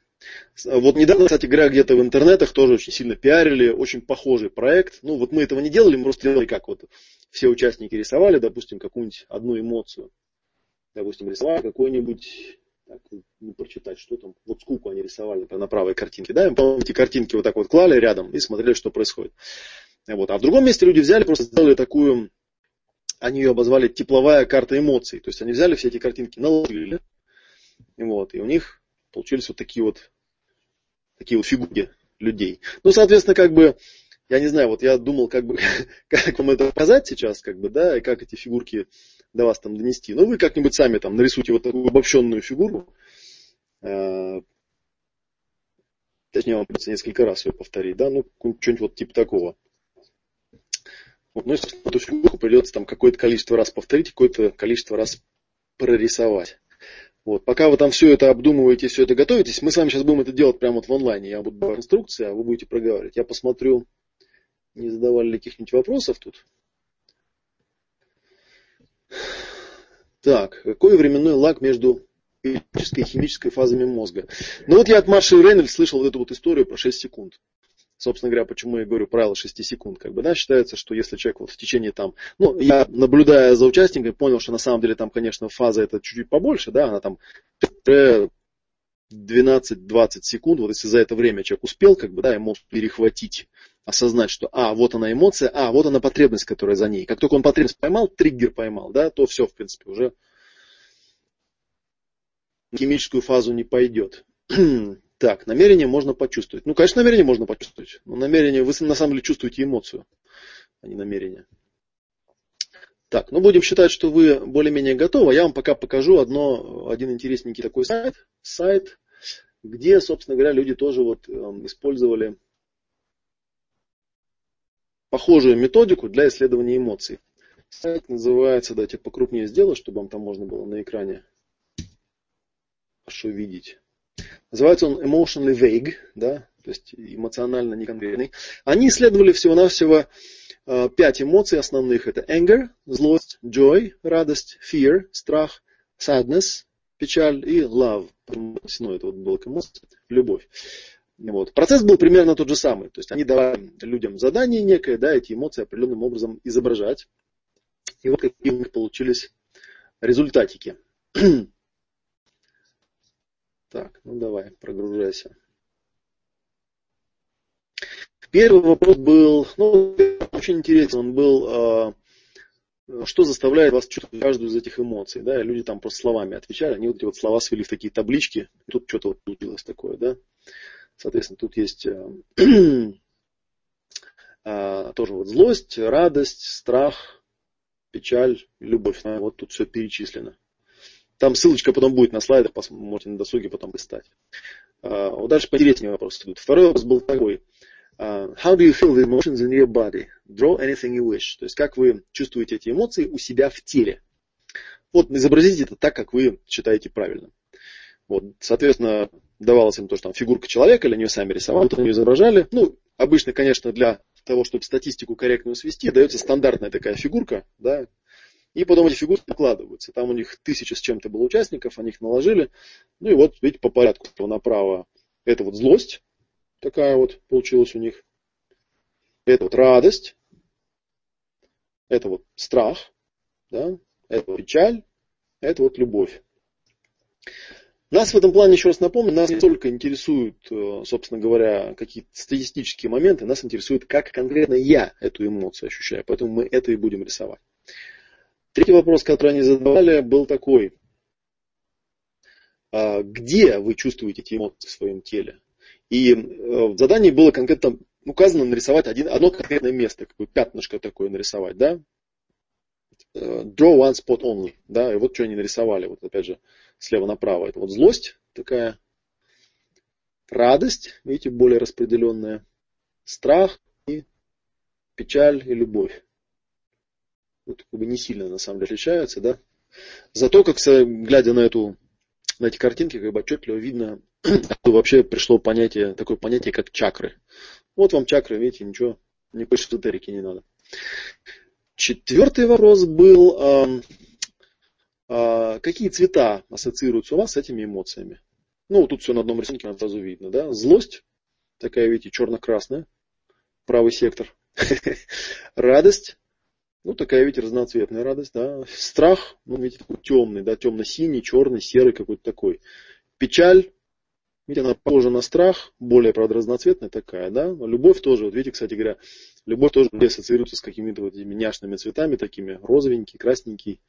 [SPEAKER 1] Вот недавно, кстати говоря, где-то в интернетах тоже очень сильно пиарили, очень похожий проект. Ну, вот мы этого не делали, мы просто делали как вот все участники рисовали, допустим, какую-нибудь одну эмоцию. Допустим, рисовали какой-нибудь так, не прочитать, что там. Вот скуку они рисовали на правой картинке. Да, и потом эти картинки вот так вот клали рядом и смотрели, что происходит. Вот. А в другом месте люди взяли, просто сделали такую, они ее обозвали тепловая карта эмоций. То есть они взяли все эти картинки, наложили. Вот, и у них получились вот такие вот, такие вот фигурки людей. Ну, соответственно, как бы, я не знаю, вот я думал, как бы, как вам это показать сейчас, как бы, да, и как эти фигурки до вас там донести. Ну, вы как-нибудь сами там нарисуйте вот такую обобщенную фигуру. Э, точнее, вам придется несколько раз ее повторить, да, ну, что-нибудь вот типа такого. Вот, ну, естественно, эту фигуру придется там какое-то количество раз повторить, какое-то количество раз прорисовать. Вот. Пока вы там все это обдумываете, все это готовитесь, мы с вами сейчас будем это делать прямо вот в онлайне. Я буду давать инструкции, а вы будете проговаривать. Я посмотрю, не задавали ли каких-нибудь вопросов тут. Так, какой временной лаг между физической и химической фазами мозга? Ну вот я от Марши Рейнольдс слышал вот эту вот историю про 6 секунд. Собственно говоря, почему я говорю правило 6 секунд. Как бы, да, считается, что если человек вот в течение там... Ну, я, наблюдая за участниками, понял, что на самом деле там, конечно, фаза это чуть-чуть побольше, да, она там 12-20 секунд, вот если за это время человек успел, как бы, да, мог перехватить осознать, что, а, вот она эмоция, а, вот она потребность, которая за ней. Как только он потребность поймал, триггер поймал, да, то все, в принципе, уже в химическую фазу не пойдет. так, намерение можно почувствовать. Ну, конечно, намерение можно почувствовать. Но намерение, вы на самом деле чувствуете эмоцию, а не намерение. Так, ну будем считать, что вы более-менее готовы. Я вам пока покажу одно, один интересненький такой сайт, сайт, где, собственно говоря, люди тоже вот э, использовали похожую методику для исследования эмоций. Сайт называется, давайте покрупнее сделаю, чтобы вам там можно было на экране хорошо видеть. Называется он emotionally vague, да, то есть эмоционально неконкретный. Они исследовали всего-навсего э, пять эмоций основных. Это anger, злость, joy, радость, fear, страх, sadness, печаль и love. Ну, это вот было к эмоции, любовь. Вот. Процесс был примерно тот же самый. То есть они давали людям задание некое, да, эти эмоции определенным образом изображать. И вот какие у них получились результатики. так, ну давай, прогружайся. Первый вопрос был, ну, очень интересный, он был, э, что заставляет вас чувствовать каждую из этих эмоций, да, люди там просто словами отвечали, они вот эти вот слова свели в такие таблички, тут что-то вот получилось такое, да. Соответственно, тут есть э, а, тоже вот злость, радость, страх, печаль, любовь. Вот тут все перечислено. Там ссылочка потом будет на слайдах, можете на досуге потом листать. А, вот дальше поинтереснее вопрос идут. Второй вопрос был такой. А, how do you feel the emotions in your body? Draw anything you wish. То есть, как вы чувствуете эти эмоции у себя в теле? Вот изобразите это так, как вы считаете правильно. Вот, соответственно, давалось им то, что там фигурка человека, или они ее сами рисовали, они изображали. Ну, обычно, конечно, для того, чтобы статистику корректную свести, дается стандартная такая фигурка, да, и потом эти фигуры накладываются. Там у них тысяча с чем-то было участников, они их наложили. Ну и вот, видите, по порядку направо это вот злость такая вот получилась у них. Это вот радость. Это вот страх. Да? Это печаль. Это вот любовь. Нас в этом плане, еще раз напомню, нас не только интересуют, э, собственно говоря, какие-то статистические моменты, нас интересует, как конкретно я эту эмоцию ощущаю. Поэтому мы это и будем рисовать. Третий вопрос, который они задавали, был такой. А где вы чувствуете эти эмоции в своем теле? И э, в задании было конкретно указано нарисовать один, одно конкретное место, какое пятнышко такое нарисовать, да? Э, draw one spot only, да, и вот что они нарисовали, вот опять же, слева направо. Это вот злость такая, радость, видите, более распределенная, страх и печаль и любовь. Вот как бы не сильно на самом деле отличаются, да. Зато, как глядя на эту на эти картинки, как бы отчетливо видно, что вообще пришло понятие, такое понятие, как чакры. Вот вам чакры, видите, ничего, никакой эзотерики не надо. Четвертый вопрос был, какие цвета ассоциируются у вас с этими эмоциями? Ну, тут все на одном рисунке сразу видно, да? Злость, такая, видите, черно-красная, правый сектор. Радость, ну, такая, видите, разноцветная радость, да. Страх, ну, видите, такой темный, да, темно-синий, черный, серый какой-то такой. Печаль, видите, она похожа на страх, более, правда, разноцветная такая, да. Любовь тоже, вот видите, кстати говоря, любовь тоже ассоциируется с какими-то вот этими няшными цветами, такими розовенький, красненький,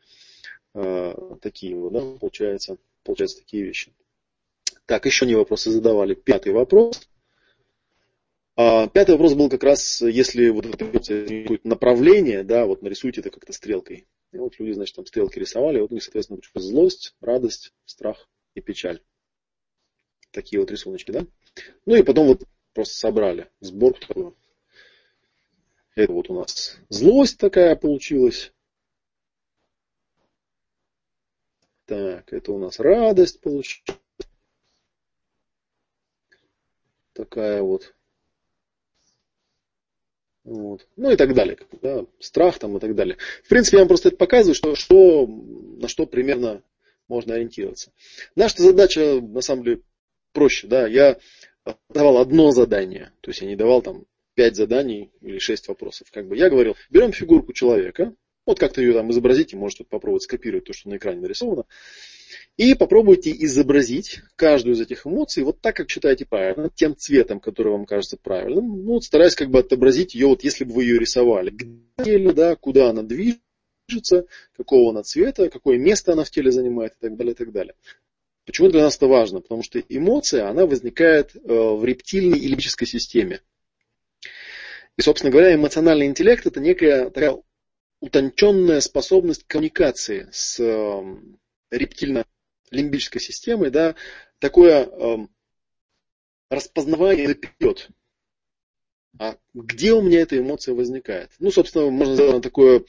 [SPEAKER 1] такие вот, да, получается, получается такие вещи. Так, еще не вопросы задавали. Пятый вопрос. А, пятый вопрос был как раз, если вот это направление, да, вот нарисуйте это как-то стрелкой. И вот люди, значит, там стрелки рисовали, вот у них, соответственно, злость, радость, страх и печаль. Такие вот рисуночки, да? Ну и потом вот просто собрали сбор такой. Это вот у нас злость такая получилась. Так, это у нас радость получилась. Такая вот. Вот. Ну и так далее. Да, страх там и так далее. В принципе, я вам просто это показываю, что, что, на что примерно можно ориентироваться. Наша задача, на самом деле, проще. Да? Я давал одно задание. То есть я не давал там пять заданий или шесть вопросов. Как бы я говорил, берем фигурку человека, вот как-то ее там изобразите, можете попробовать скопировать то, что на экране нарисовано. И попробуйте изобразить каждую из этих эмоций вот так, как считаете правильно, тем цветом, который вам кажется правильным. Ну, вот стараясь как бы отобразить ее, вот если бы вы ее рисовали. Где, да, куда она движется, какого она цвета, какое место она в теле занимает и так далее, и так далее. Почему для нас это важно? Потому что эмоция, она возникает э, в рептильной и системе. И, собственно говоря, эмоциональный интеллект это некая такая утонченная способность коммуникации с э, рептильно лимбической системой, да, такое э, распознавание наперед. А где у меня эта эмоция возникает? Ну, собственно, можно сделать такое,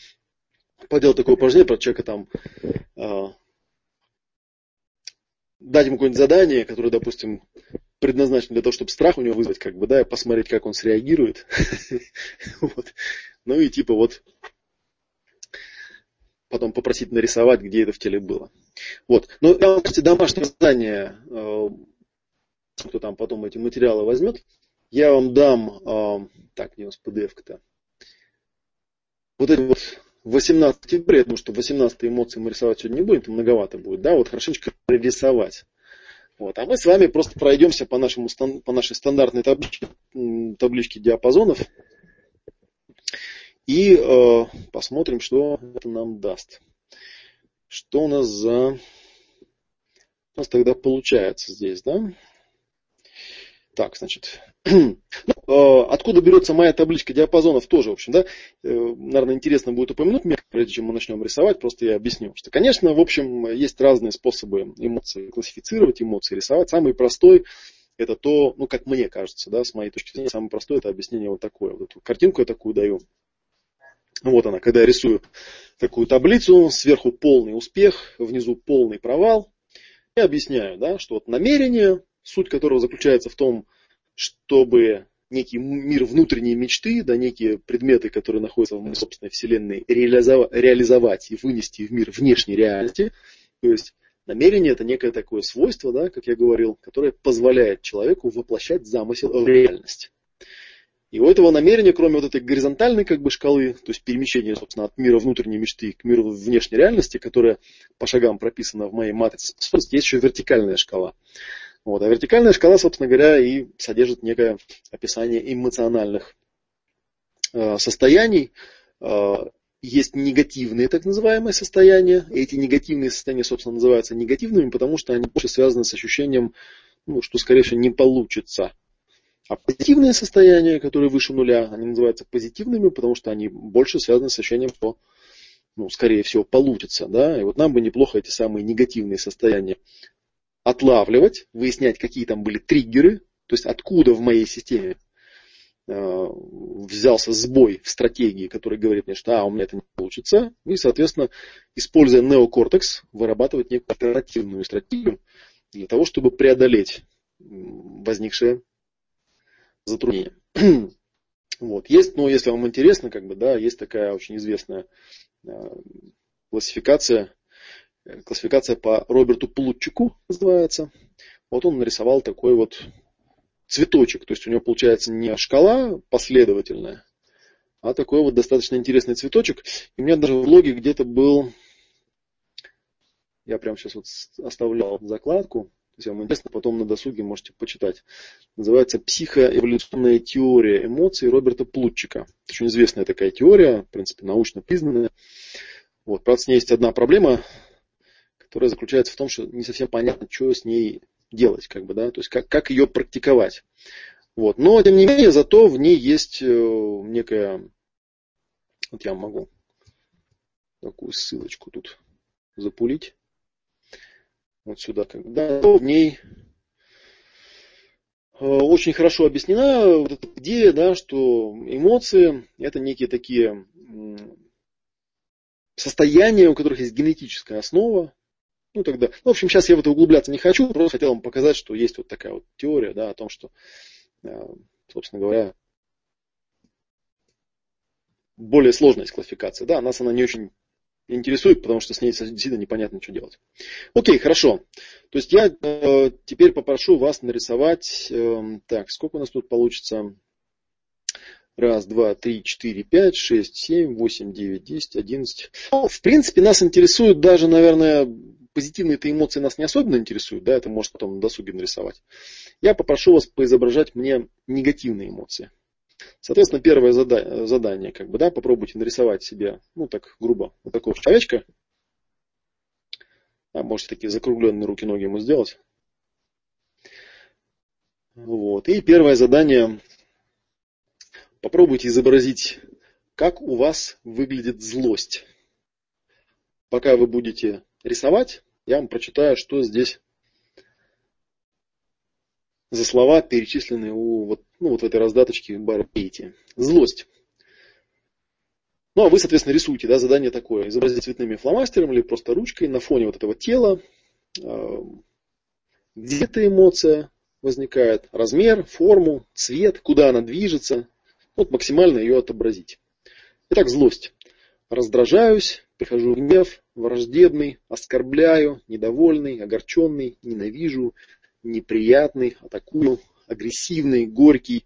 [SPEAKER 1] поделать такое упражнение про человека там, э, дать ему какое-нибудь задание, которое, допустим, предназначено для того, чтобы страх у него вызвать, как бы, да, и посмотреть, как он среагирует. Ну и типа вот потом попросить нарисовать, где это в теле было. Вот. Но я вам, кстати, домашнее задание, э, кто там потом эти материалы возьмет, я вам дам, э, так, где у нас PDF-то, вот эти вот 18 октября, потому что 18 эмоции мы рисовать сегодня не будем, это многовато будет, да, вот хорошенечко рисовать. Вот. А мы с вами просто пройдемся по, нашему, по нашей стандартной табличке, табличке диапазонов и э, посмотрим, что это нам даст. Что у нас за... У нас тогда получается здесь, да? Так, значит, ну, э, откуда берется моя табличка диапазонов тоже, в общем, да, э, наверное, интересно будет упомянуть мне, прежде чем мы начнем рисовать, просто я объясню, что, конечно, в общем, есть разные способы эмоции классифицировать, эмоции рисовать. Самый простой это то, ну, как мне кажется, да, с моей точки зрения, самое простое это объяснение вот такое. Вот эту картинку я такую даю. Вот она, когда я рисую такую таблицу, сверху полный успех, внизу полный провал. я объясняю, да, что вот намерение, суть которого заключается в том, чтобы некий мир внутренней мечты, да, некие предметы, которые находятся в моей собственной вселенной, реализовать и вынести в мир внешней реальности. То есть намерение это некое такое свойство, да, как я говорил, которое позволяет человеку воплощать замысел в реальность. И у этого намерения, кроме вот этой горизонтальной как бы шкалы, то есть перемещения, собственно, от мира внутренней мечты к миру внешней реальности, которая по шагам прописана в моей матрице есть еще вертикальная шкала. Вот. А вертикальная шкала, собственно говоря, и содержит некое описание эмоциональных э, состояний. Э, есть негативные так называемые состояния. И эти негативные состояния, собственно, называются негативными, потому что они больше связаны с ощущением, ну, что, скорее всего, не получится. А позитивные состояния, которые выше нуля, они называются позитивными, потому что они больше связаны с ощущением, что, ну, скорее всего, получится. Да? И вот нам бы неплохо эти самые негативные состояния отлавливать, выяснять, какие там были триггеры, то есть откуда в моей системе э, взялся сбой в стратегии, который говорит мне, что а, у меня это не получится, и, соответственно, используя неокортекс, вырабатывать некую альтернативную стратегию для того, чтобы преодолеть возникшее затруднение. Вот. Есть, но если вам интересно, как бы, да, есть такая очень известная э, классификация, э, классификация по Роберту Плутчику называется. Вот он нарисовал такой вот цветочек, то есть у него получается не шкала последовательная, а такой вот достаточно интересный цветочек. И у меня даже в блоге где-то был, я прямо сейчас вот оставлял закладку, если вам интересно, потом на досуге можете почитать. Называется «Психоэволюционная теория эмоций» Роберта Плутчика. Это очень известная такая теория, в принципе, научно признанная. Вот. Правда, с ней есть одна проблема, которая заключается в том, что не совсем понятно, что с ней делать, как бы, да, то есть как, как ее практиковать. Вот. Но, тем не менее, зато в ней есть э, некая, вот я могу такую ссылочку тут запулить вот сюда, когда в ней э, очень хорошо объяснена вот эта идея, да, что эмоции это некие такие состояния, у которых есть генетическая основа. Ну, тогда, ну, в общем, сейчас я в это углубляться не хочу, просто хотел вам показать, что есть вот такая вот теория, да, о том, что, э, собственно говоря, более сложная классификация, да, нас она не очень интересует, потому что с ней действительно непонятно, что делать. Окей, хорошо. То есть я э, теперь попрошу вас нарисовать, э, так, сколько у нас тут получится? Раз, два, три, четыре, пять, шесть, семь, восемь, девять, десять, одиннадцать. Ну, в принципе, нас интересуют даже, наверное, позитивные-то эмоции нас не особенно интересуют, да, это может потом на досуге нарисовать. Я попрошу вас поизображать мне негативные эмоции. Соответственно, первое зада- задание, как бы, да, попробуйте нарисовать себе, ну так грубо, вот такого человечка. А можете такие закругленные руки-ноги ему сделать. Вот. И первое задание. Попробуйте изобразить, как у вас выглядит злость. Пока вы будете рисовать, я вам прочитаю, что здесь за слова, перечисленные у, вот, ну, вот в этой раздаточке Пейти. Злость. Ну, а вы, соответственно, рисуете, да, задание такое. Изобразить цветными фломастером или просто ручкой на фоне вот этого тела. А, где-то эмоция возникает, размер, форму, цвет, куда она движется. Вот максимально ее отобразить. Итак, злость. Раздражаюсь, прихожу в гнев, враждебный, оскорбляю, недовольный, огорченный, ненавижу, неприятный, атакую, агрессивный, горький,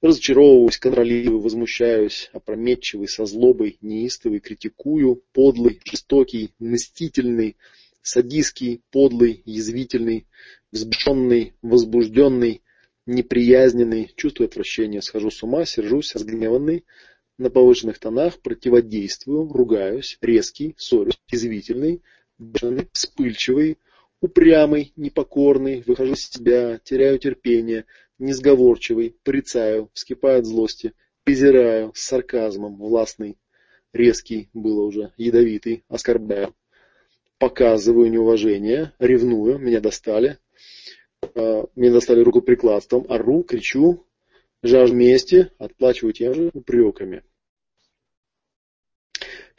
[SPEAKER 1] разочаровываюсь, контролирую, возмущаюсь, опрометчивый, со злобой, неистовый, критикую, подлый, жестокий, мстительный, садистский, подлый, язвительный, взбешенный, возбужденный, неприязненный, чувствую отвращение, схожу с ума, сержусь, разгневанный, на повышенных тонах, противодействую, ругаюсь, резкий, ссорюсь, язвительный, бешеный, вспыльчивый, упрямый, непокорный, выхожу из себя, теряю терпение, несговорчивый, порицаю, вскипаю от злости, презираю, с сарказмом, властный, резкий, было уже, ядовитый, оскорбляю, показываю неуважение, ревную, меня достали, э, меня достали рукоприкладством, ору, кричу, жажду мести, отплачиваю тем же упреками.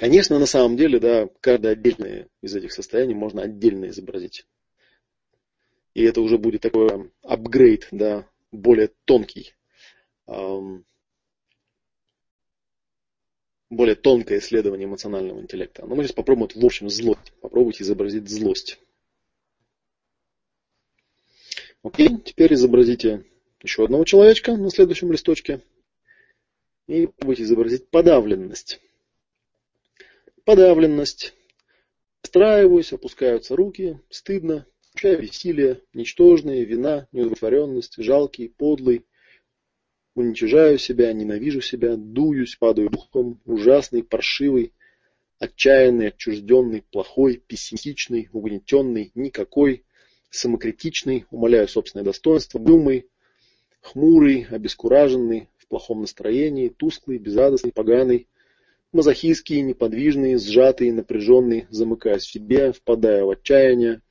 [SPEAKER 1] Конечно, на самом деле, да, каждое отдельное из этих состояний можно отдельно изобразить. И это уже будет такой апгрейд, да, более тонкий. более тонкое исследование эмоционального интеллекта. Но мы сейчас попробуем, в общем, злость. Попробуйте изобразить злость. Окей, теперь изобразите еще одного человечка на следующем листочке. И попробуйте изобразить подавленность. Подавленность. Встраиваюсь, опускаются руки, стыдно, включая бессилие, ничтожные, вина, неудовлетворенность, жалкий, подлый, уничижаю себя, ненавижу себя, дуюсь, падаю духом, ужасный, паршивый, отчаянный, отчужденный, плохой, пессимистичный, угнетенный, никакой, самокритичный, умоляю собственное достоинство, думай, хмурый, обескураженный, в плохом настроении, тусклый, безрадостный, поганый, мазохистский, неподвижный, сжатый, напряженный, замыкаясь в себе, впадая в отчаяние,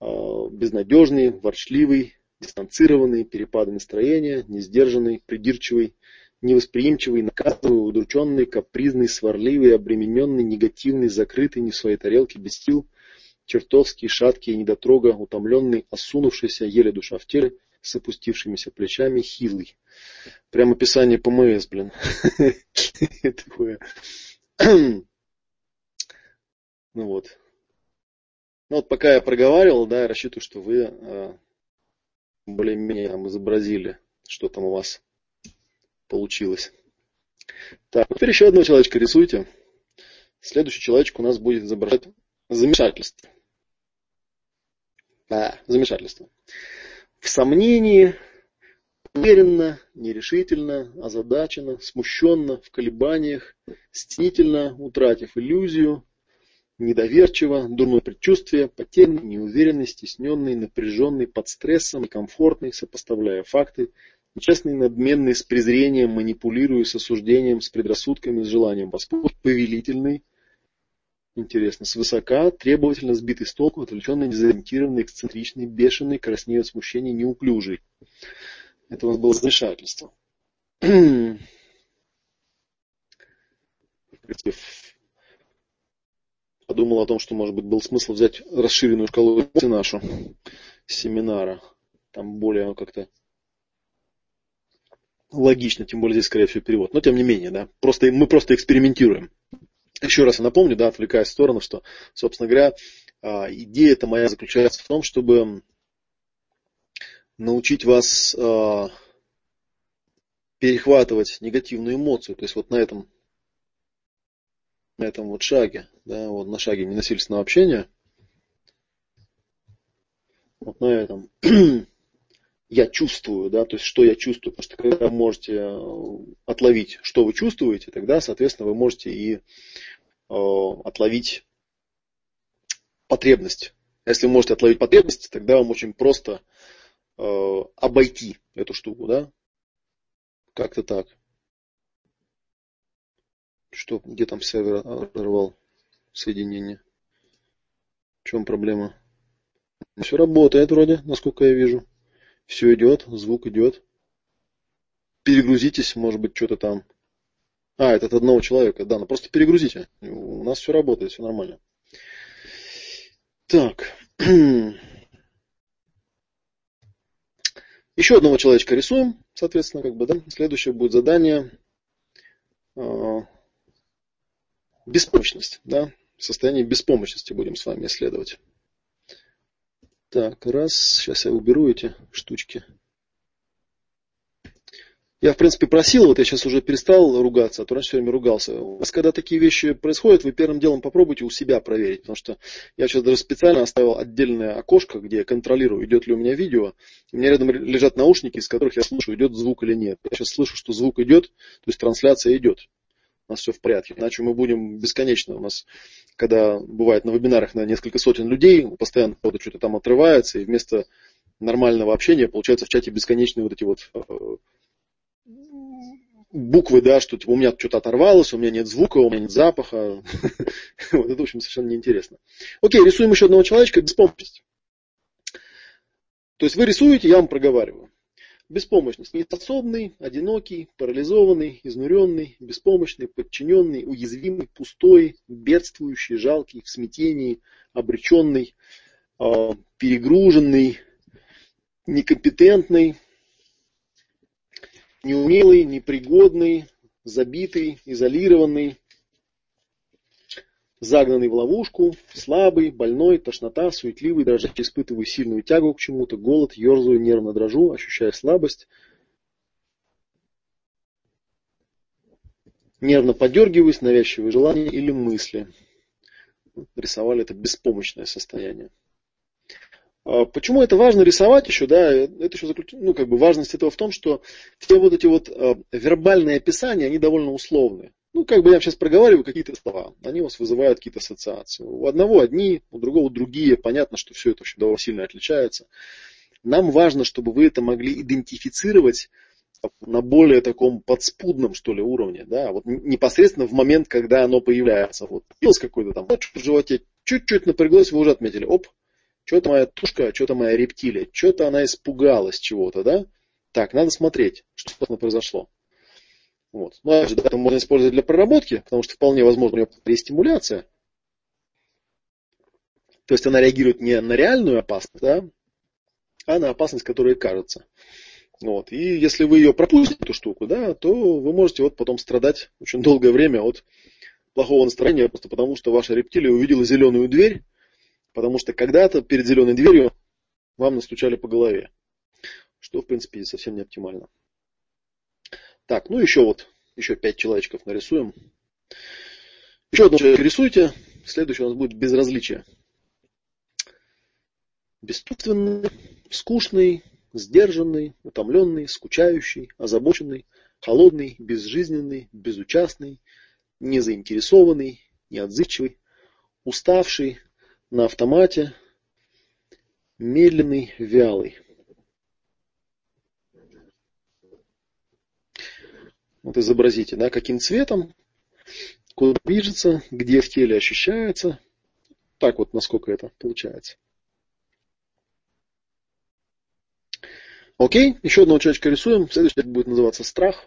[SPEAKER 1] а, безнадежный, ворчливый, дистанцированный, перепады настроения, несдержанный, придирчивый, невосприимчивый, наказывый, удрученный, капризный, сварливый, обремененный, негативный, закрытый, не в своей тарелке, без сил, чертовский, шаткий, недотрога, утомленный, осунувшийся, еле душа в теле, с опустившимися плечами, хилый. Прямо описание ПМС, блин. Такое. Ну вот. Ну вот пока я проговаривал, да, я рассчитываю, что вы а, более-менее изобразили, что там у вас получилось. Так, теперь еще одного человечка рисуйте. Следующий человечек у нас будет изображать замешательство. Да, замешательство. В сомнении, уверенно, нерешительно, озадаченно, смущенно, в колебаниях, стеснительно, утратив иллюзию, недоверчиво, дурное предчувствие, потерянный, неуверенный, стесненный, напряженный, под стрессом, некомфортный, сопоставляя факты, нечестный, надменный, с презрением, манипулируя с осуждением, с предрассудками, с желанием поспорить, повелительный, интересно, свысока, требовательно, сбитый с толку, отвлеченный, дезориентированный, эксцентричный, бешеный, краснеет от неуклюжий. Это у нас было замешательство. подумал о том, что, может быть, был смысл взять расширенную шкалу нашу семинара. Там более как-то логично, тем более здесь, скорее всего, перевод. Но, тем не менее, да, просто, мы просто экспериментируем. Еще раз я напомню, да, отвлекаясь в сторону, что, собственно говоря, а, идея эта моя заключается в том, чтобы научить вас а, перехватывать негативную эмоцию. То есть вот на этом на этом вот шаге, да, вот на шаге ненасильственного общения, вот на этом я чувствую, да, то есть что я чувствую, потому что когда вы можете э, отловить, что вы чувствуете, тогда, соответственно, вы можете и э, отловить потребность. Если вы можете отловить потребность, тогда вам очень просто э, обойти эту штуку, да, как-то так. Что, где там сервер разорвал соединение? В чем проблема? Все работает вроде, насколько я вижу. Все идет, звук идет. Перегрузитесь, может быть, что-то там. А, это от одного человека. Да, ну просто перегрузите. У нас все работает, все нормально. Так. Еще одного человечка рисуем, соответственно, как бы, да. Следующее будет задание а, Беспомощность, да, состояние беспомощности будем с вами исследовать. Так, раз, сейчас я уберу эти штучки. Я, в принципе, просил, вот я сейчас уже перестал ругаться, а то раньше все время ругался. У вас, когда такие вещи происходят, вы первым делом попробуйте у себя проверить, потому что я сейчас даже специально оставил отдельное окошко, где я контролирую, идет ли у меня видео. У меня рядом лежат наушники, из которых я слышу, идет звук или нет. Я сейчас слышу, что звук идет, то есть трансляция идет у нас все в порядке. Иначе мы будем бесконечно. У нас, когда бывает на вебинарах на несколько сотен людей, постоянно кто-то что-то там отрывается, и вместо нормального общения получается в чате бесконечные вот эти вот э, буквы, да, что типа, у меня что-то оторвалось, у меня нет звука, у меня нет запаха. вот это, в общем, совершенно неинтересно. Окей, рисуем еще одного человечка, беспомощность. То есть вы рисуете, я вам проговариваю. Беспомощность. Неспособный, одинокий, парализованный, изнуренный, беспомощный, подчиненный, уязвимый, пустой, бедствующий, жалкий, в смятении, обреченный, а, перегруженный, некомпетентный, неумелый, непригодный, забитый, изолированный, загнанный в ловушку, слабый, больной, тошнота, суетливый, дрожащий, испытываю сильную тягу к чему-то, голод, ерзаю, нервно дрожу, ощущая слабость, нервно подергиваюсь, навязчивые желания или мысли. Рисовали это беспомощное состояние. А почему это важно рисовать еще, да, это еще заключ... ну, как бы важность этого в том, что все вот эти вот э, вербальные описания, они довольно условные. Ну, как бы я сейчас проговариваю какие-то слова, они у вас вызывают какие-то ассоциации. У одного одни, у другого другие. Понятно, что все это очень довольно сильно отличается. Нам важно, чтобы вы это могли идентифицировать на более таком подспудном, что ли, уровне, да, вот непосредственно в момент, когда оно появляется. Вот появилось какой-то там в животе, чуть-чуть напряглось, вы уже отметили, оп, что-то моя тушка, что-то моя рептилия, что-то она испугалась чего-то, да? Так, надо смотреть, что там произошло. Вот. Ну, опять же, это можно использовать для проработки, потому что вполне возможно у нее рестимуляция. То есть она реагирует не на реальную опасность, да, а на опасность, которая кажется. Вот. И если вы ее пропустите, эту штуку, да, то вы можете вот потом страдать очень долгое время от плохого настроения, просто потому что ваша рептилия увидела зеленую дверь, Потому что когда-то перед зеленой дверью вам настучали по голове. Что, в принципе, совсем не оптимально. Так, ну еще вот, еще пять человечков нарисуем. Еще одного человека рисуйте. Следующий у нас будет безразличие. Бесчувственный, скучный, сдержанный, утомленный, скучающий, озабоченный, холодный, безжизненный, безучастный, незаинтересованный, неотзывчивый, уставший, на автомате, медленный, вялый. Вот изобразите, да, каким цветом, куда движется, где в теле ощущается. Так вот, насколько это получается. Окей, еще одного человечка рисуем. Следующий будет называться страх.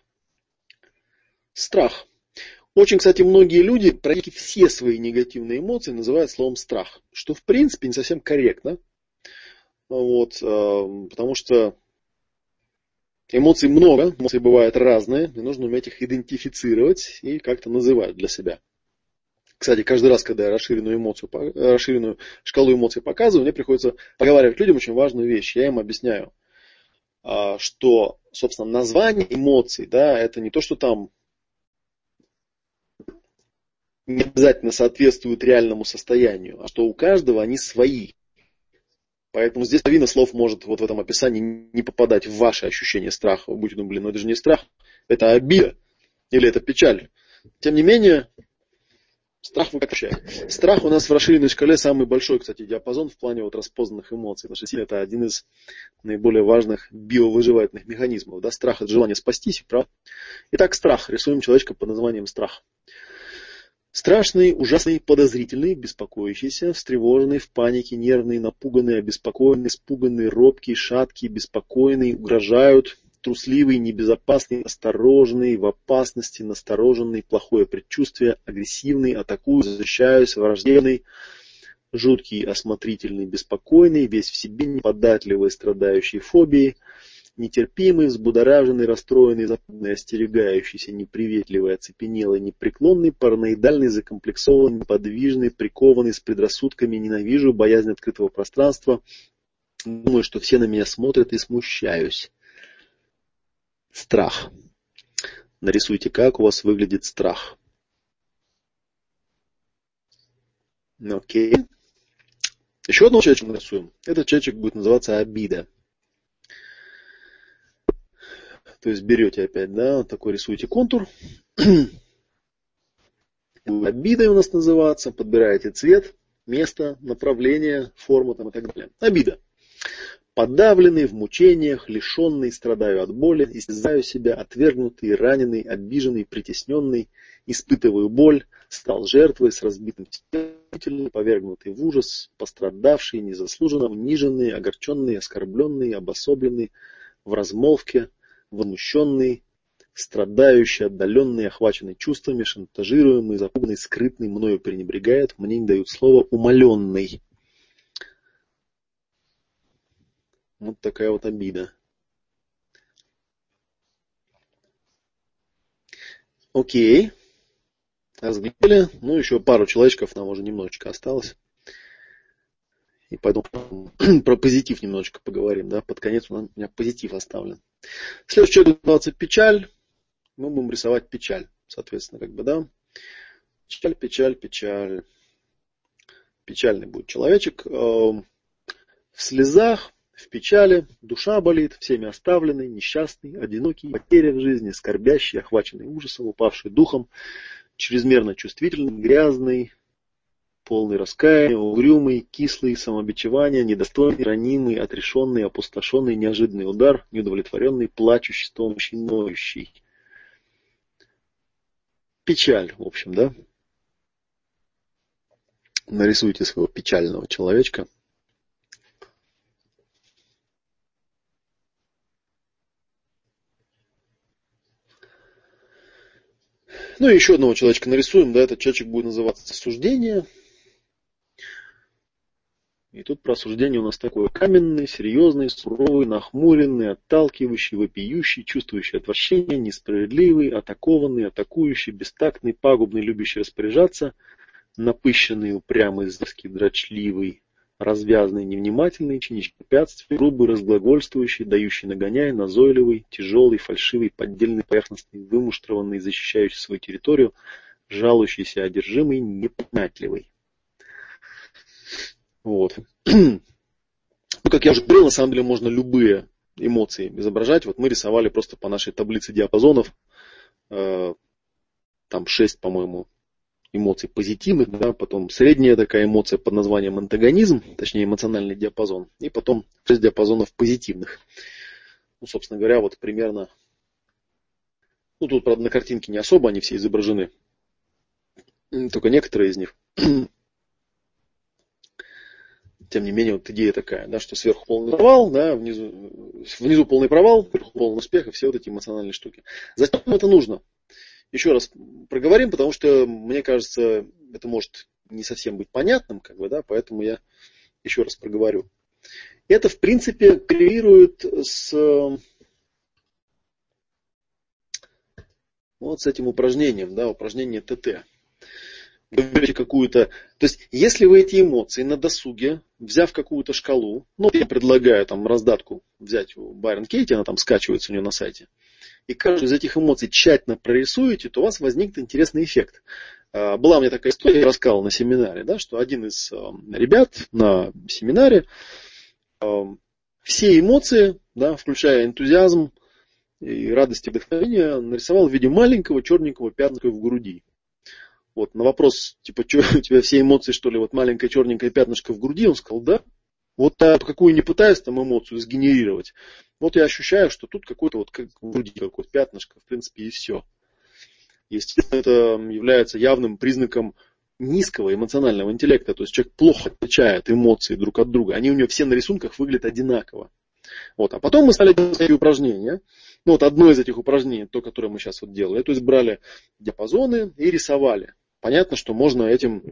[SPEAKER 1] Страх. Очень, кстати, многие люди практически все свои негативные эмоции называют словом страх, что в принципе не совсем корректно. Вот, э, потому что эмоций много, эмоции бывают разные, и нужно уметь их идентифицировать и как-то называть для себя. Кстати, каждый раз, когда я расширенную, эмоцию, расширенную шкалу эмоций показываю, мне приходится поговаривать людям очень важную вещь. Я им объясняю, а, что, собственно, название эмоций, да, это не то, что там не обязательно соответствуют реальному состоянию, а что у каждого они свои. Поэтому здесь половина слов может вот в этом описании не попадать в ваши ощущения страха. Вы будете думать, блин, ну это же не страх, это обида или это печаль. Тем не менее, страх вы как ощущаете. Страх у нас в расширенной шкале самый большой, кстати, диапазон в плане вот распознанных эмоций. Потому что это один из наиболее важных биовыживательных механизмов. Да? Страх – это желание спастись, правда? Итак, страх. Рисуем человечка под названием страх. Страшный, ужасный, подозрительный, беспокоящийся, встревоженный, в панике, нервный, напуганный, обеспокоенный, испуганный, робкий, шаткий, беспокойный, угрожают, трусливый, небезопасный, осторожный, в опасности, настороженный, плохое предчувствие, агрессивный, атакую, защищаюсь, враждебный, жуткий, осмотрительный, беспокойный, весь в себе, неподатливый, страдающий фобией, нетерпимый, взбудораженный, расстроенный, запутанный, остерегающийся, неприветливый, оцепенелый, непреклонный, параноидальный, закомплексованный, неподвижный, прикованный, с предрассудками, ненавижу, боязнь открытого пространства, думаю, что все на меня смотрят и смущаюсь. Страх. Нарисуйте, как у вас выглядит страх. Окей. Еще одного человечка нарисуем. Этот человечек будет называться обида. То есть берете опять, да, такой рисуете контур. Обидой у нас называться, подбираете цвет, место, направление, форму там и так далее. Обида. Подавленный, в мучениях, лишенный, страдаю от боли, истязаю себя, отвергнутый, раненый, обиженный, притесненный, испытываю боль, стал жертвой с разбитым стеклом, повергнутый в ужас, пострадавший, незаслуженно униженный, огорченный, оскорбленный, обособленный, в размолвке, возмущенный, страдающий, отдаленный, охваченный чувствами, шантажируемый, запуганный, скрытный, мною пренебрегает, мне не дают слова, умоленный. Вот такая вот обида. Окей. Разглядели. Ну, еще пару человечков нам уже немножечко осталось. И пойду про позитив немножечко поговорим. Да? Под конец у меня позитив оставлен. Следующий человек называется печаль. Мы будем рисовать печаль. Соответственно, как бы, да. Печаль, печаль, печаль. Печальный будет человечек. Эм, в слезах, в печали, душа болит, всеми оставленный, несчастный, одинокий, потеря в жизни, скорбящий, охваченный ужасом, упавший духом, чрезмерно чувствительный, грязный, полный раскаяния, угрюмый, кислый, самобичевания, недостойный, ранимый, отрешенный, опустошенный, неожиданный удар, неудовлетворенный, плачущий, стонущий, ноющий. Печаль, в общем, да? Нарисуйте своего печального человечка – Ну и еще одного человечка нарисуем, да, этот человечек будет называться суждение. И тут про суждение у нас такое каменный, серьезный, суровый, нахмуренный, отталкивающий, вопиющий, чувствующий отвращение, несправедливый, атакованный, атакующий, бестактный, пагубный, любящий распоряжаться, напыщенный, упрямый, зловский, дрочливый, развязный, невнимательный, чинящий препятствия, грубый, разглагольствующий, дающий нагоняй, назойливый, тяжелый, фальшивый, поддельный, поверхностный, вымуштрованный, защищающий свою территорию, жалующийся, одержимый, непонятливый. Вот. Ну, как я уже говорил, на самом деле можно любые эмоции изображать. Вот мы рисовали просто по нашей таблице диапазонов, э, там 6, по-моему, эмоций позитивных, да, потом средняя такая эмоция под названием антагонизм, точнее эмоциональный диапазон, и потом шесть диапазонов позитивных. Ну, собственно говоря, вот примерно, ну, тут, правда, на картинке не особо они все изображены, только некоторые из них. Тем не менее, вот идея такая, да, что сверху полный провал, да, внизу, внизу полный провал, сверху полный успех и все вот эти эмоциональные штуки. Зачем это нужно? еще раз проговорим, потому что, мне кажется, это может не совсем быть понятным, как бы, да, поэтому я еще раз проговорю. Это, в принципе, коррелирует с вот с этим упражнением, да, упражнение ТТ. Берете какую-то... То есть, если вы эти эмоции на досуге, взяв какую-то шкалу, ну, я предлагаю там раздатку взять у Байрон Кейти, она там скачивается у нее на сайте, и каждую из этих эмоций тщательно прорисуете, то у вас возникнет интересный эффект. А, была у меня такая история, я рассказывал на семинаре, да, что один из ребят на семинаре все эмоции, да, включая энтузиазм и радость и вдохновение, нарисовал в виде маленького черненького пятнышка в груди. Вот, на вопрос, типа, что у тебя все эмоции, что ли, вот маленькое черненькое пятнышко в груди, он сказал, да. Вот а, какую не пытаюсь там эмоцию сгенерировать, вот я ощущаю, что тут какой-то вот как в груди какое-то пятнышко, в принципе, и все. Естественно, это является явным признаком низкого эмоционального интеллекта. То есть человек плохо отличает эмоции друг от друга. Они у него все на рисунках выглядят одинаково. Вот. А потом мы стали делать такие упражнения. Ну, вот одно из этих упражнений, то, которое мы сейчас вот делали, то есть брали диапазоны и рисовали. Понятно, что можно этим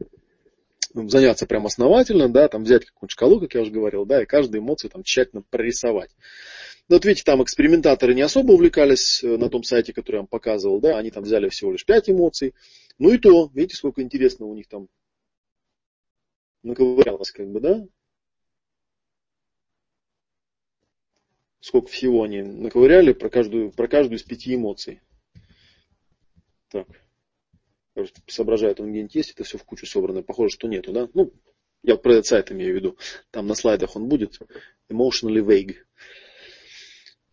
[SPEAKER 1] заняться прям основательно, да, там взять какую-нибудь шкалу, как я уже говорил, да, и каждую эмоцию там тщательно прорисовать. Но вот видите, там экспериментаторы не особо увлекались э, на том сайте, который я вам показывал, да, они там взяли всего лишь 5 эмоций. Ну и то, видите, сколько интересного у них там наковырялось, как бы, да? Сколько всего они наковыряли про каждую, про каждую из пяти эмоций. Так соображаю, там где-нибудь есть, это все в кучу собрано. Похоже, что нету, да? Ну, я про этот сайт имею в виду. Там на слайдах он будет. Emotionally vague.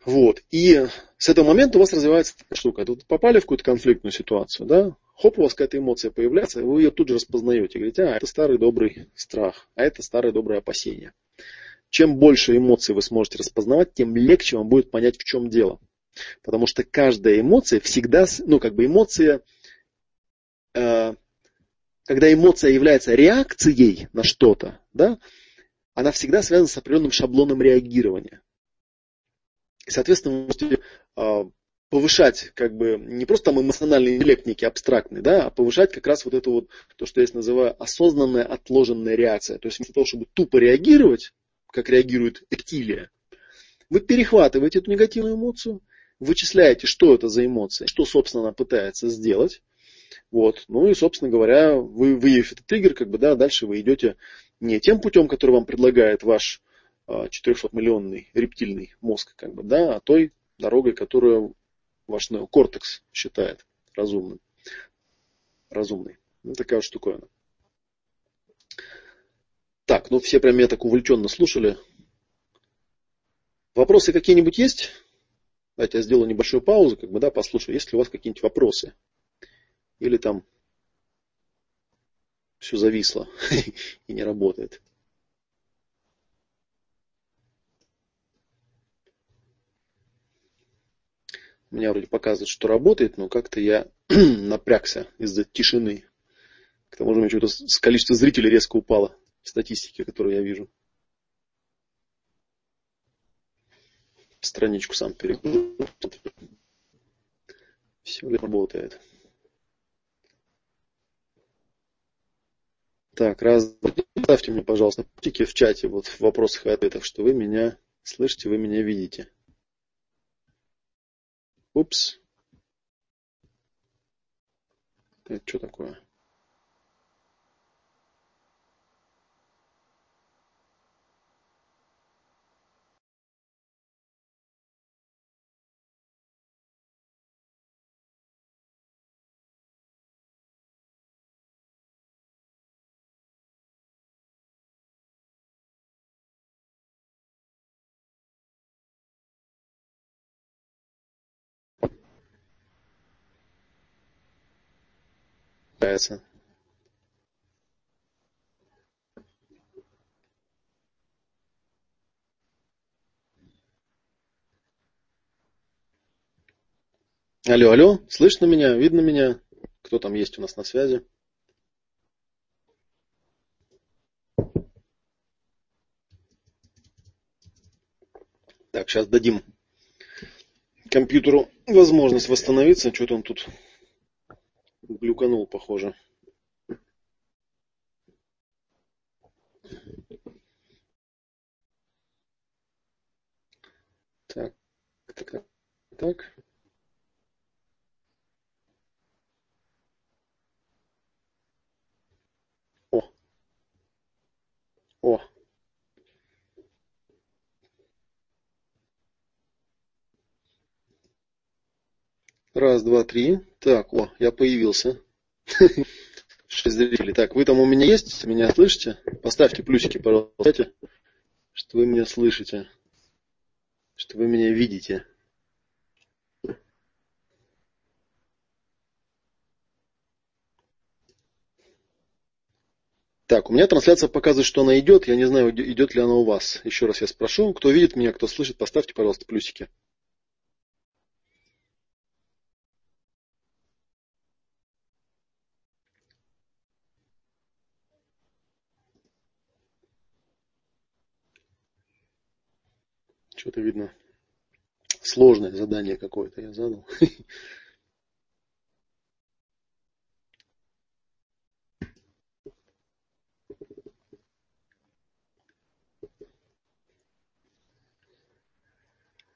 [SPEAKER 1] Вот. И с этого момента у вас развивается такая штука. Тут попали в какую-то конфликтную ситуацию, да? Хоп, у вас какая-то эмоция появляется, вы ее тут же распознаете. Говорите, а, это старый добрый страх, а это старое доброе опасение. Чем больше эмоций вы сможете распознавать, тем легче вам будет понять, в чем дело. Потому что каждая эмоция всегда, ну, как бы эмоция когда эмоция является реакцией на что-то, да, она всегда связана с определенным шаблоном реагирования. И, соответственно, вы можете э, повышать как бы не просто там эмоциональный интеллект некий абстрактный, да, а повышать как раз вот это вот, то, что я называю осознанная отложенная реакция. То есть вместо того, чтобы тупо реагировать, как реагирует рептилия, Вы перехватываете эту негативную эмоцию, вычисляете, что это за эмоция, что, собственно, она пытается сделать. Вот. Ну и, собственно говоря, вы, выявив этот триггер, как бы, да, дальше вы идете не тем путем, который вам предлагает ваш 400-миллионный а, рептильный мозг, как бы, да, а той дорогой, которую ваш неокортекс считает разумным. Разумный. Ну, такая вот штуковина. Так, ну все прям меня так увлеченно слушали. Вопросы какие-нибудь есть? Давайте я сделаю небольшую паузу, как бы, да, послушаю, есть ли у вас какие-нибудь вопросы. Или там все зависло и не работает. У меня вроде показывает, что работает, но как-то я напрягся из-за тишины. К тому же у меня что-то количество зрителей резко упало в статистике, которую я вижу. Страничку сам перекрою. Все работает. Так, раз, ставьте мне, пожалуйста, путики в чате, вот в вопросах и ответах, что вы меня слышите, вы меня видите. Упс. Это что такое? Пытается Алло, алло, слышно меня, видно меня? Кто там есть у нас на связи? Так, сейчас дадим компьютеру возможность восстановиться. Что-то он тут Глюканул, похоже. Так, так, так. О. О. Раз, два, три. Так, о, я появился. Шесть зрителей. Так, вы там у меня есть? Меня слышите? Поставьте плюсики, пожалуйста, что вы меня слышите. Что вы меня видите. Так, у меня трансляция показывает, что она идет. Я не знаю, идет ли она у вас. Еще раз я спрошу. Кто видит меня, кто слышит, поставьте, пожалуйста, плюсики. Что-то видно сложное задание какое-то я задал.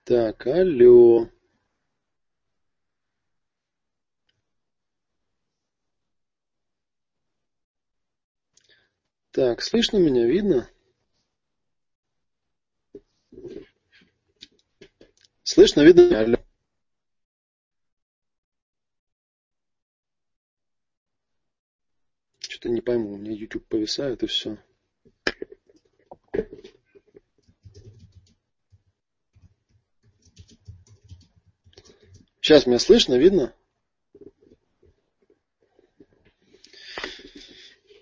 [SPEAKER 1] Так, алло. Так, слышно меня, видно? Слышно, видно? Алло. Что-то не пойму, у меня YouTube повисает и все. Сейчас меня слышно, видно?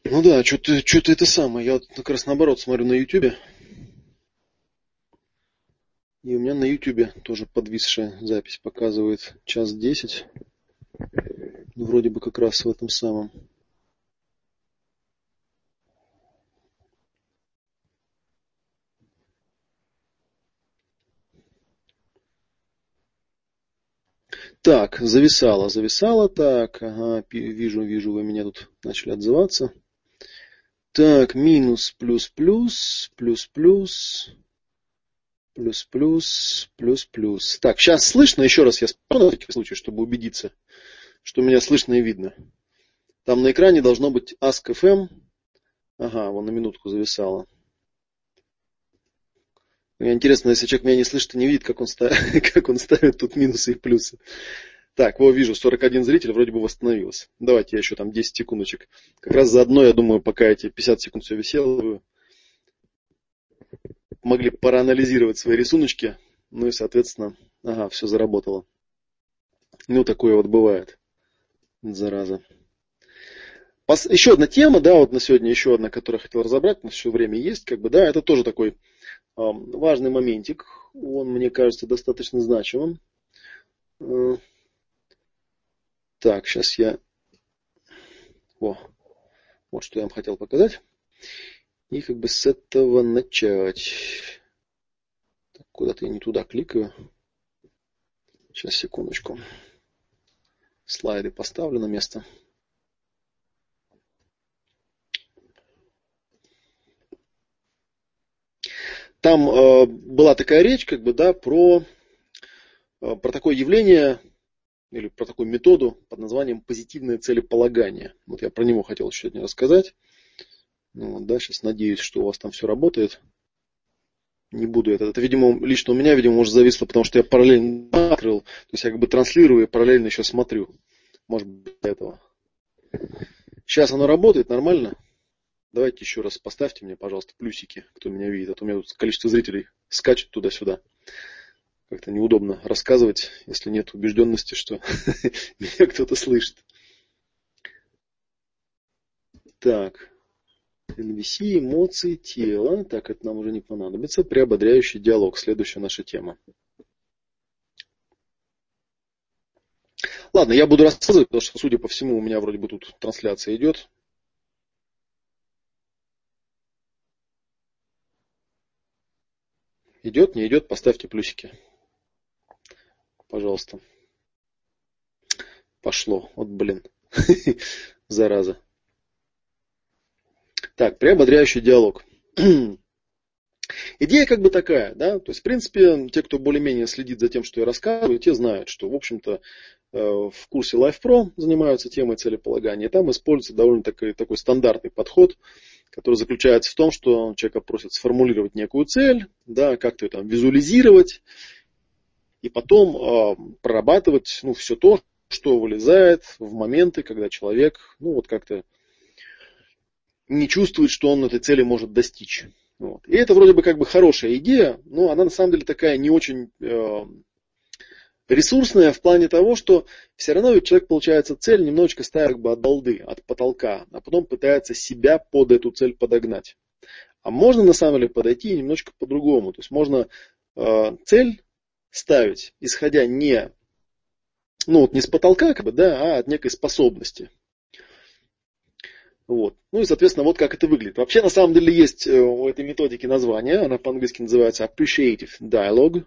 [SPEAKER 1] Ну да, что-то что это самое. Я вот как раз наоборот смотрю на YouTube. И у меня на YouTube тоже подвисшая запись показывает час десять. Вроде бы как раз в этом самом. Так, зависало, зависало. Так, ага, вижу, вижу, вы меня тут начали отзываться. Так, минус, плюс, плюс, плюс, плюс. Плюс, плюс, плюс, плюс. Так, сейчас слышно, еще раз я спорю на всякий случай, чтобы убедиться, что меня слышно и видно. Там на экране должно быть Ask.fm. Ага, вон на минутку зависало. Мне интересно, если человек меня не слышит и не видит, как он, ставит, как он ставит тут минусы и плюсы. Так, вот вижу, 41 зритель вроде бы восстановилось. Давайте я еще там 10 секундочек. Как раз заодно, я думаю, пока эти 50 секунд все висело, могли проанализировать свои рисуночки. Ну и, соответственно, ага, все заработало. Ну, такое вот бывает. Зараза. Еще одна тема, да, вот на сегодня еще одна, которую я хотел разобрать, у еще время есть, как бы, да, это тоже такой важный моментик. Он, мне кажется, достаточно значимым. Э, так, сейчас я... О, вот что я вам хотел показать. И как бы с этого начать. Куда-то я не туда кликаю. Сейчас, секундочку. Слайды поставлю на место. Там э, была такая речь, как бы, да, про, э, про такое явление или про такую методу под названием позитивное целеполагание. Вот я про него хотел сегодня рассказать. Ну, да, сейчас надеюсь, что у вас там все работает. Не буду это. Это, видимо, лично у меня, видимо, может зависло, потому что я параллельно открыл. То есть я как бы транслирую и параллельно еще смотрю. Может быть, этого. Сейчас оно работает нормально. Давайте еще раз поставьте мне, пожалуйста, плюсики, кто меня видит. А то у меня тут количество зрителей скачет туда-сюда. Как-то неудобно рассказывать, если нет убежденности, что меня кто-то слышит. Так. NVC, эмоции, тело. Так, это нам уже не понадобится. Приободряющий диалог. Следующая наша тема. Ладно, я буду рассказывать, потому что, судя по всему, у меня вроде бы тут трансляция идет. Идет, не идет, поставьте плюсики. Пожалуйста. Пошло. Вот блин. Зараза. Так, приободряющий диалог. Идея как бы такая, да, то есть, в принципе, те, кто более-менее следит за тем, что я рассказываю, те знают, что, в общем-то, э, в курсе Life Pro занимаются темой целеполагания, там используется довольно такой, такой стандартный подход, который заключается в том, что человека просят сформулировать некую цель, да, как-то ее там визуализировать, и потом э, прорабатывать ну, все то, что вылезает в моменты, когда человек ну, вот как-то не чувствует, что он этой цели может достичь. Вот. И это вроде бы как бы хорошая идея, но она на самом деле такая не очень э, ресурсная в плане того, что все равно ведь человек получается цель немножечко ставит как бы от балды, от потолка, а потом пытается себя под эту цель подогнать. А можно на самом деле подойти немножечко по-другому. То есть можно э, цель ставить, исходя не, ну, вот не с потолка, как бы, да, а от некой способности. Вот. Ну и, соответственно, вот как это выглядит. Вообще, на самом деле, есть э, у этой методики название. Она по-английски называется Appreciative Dialogue.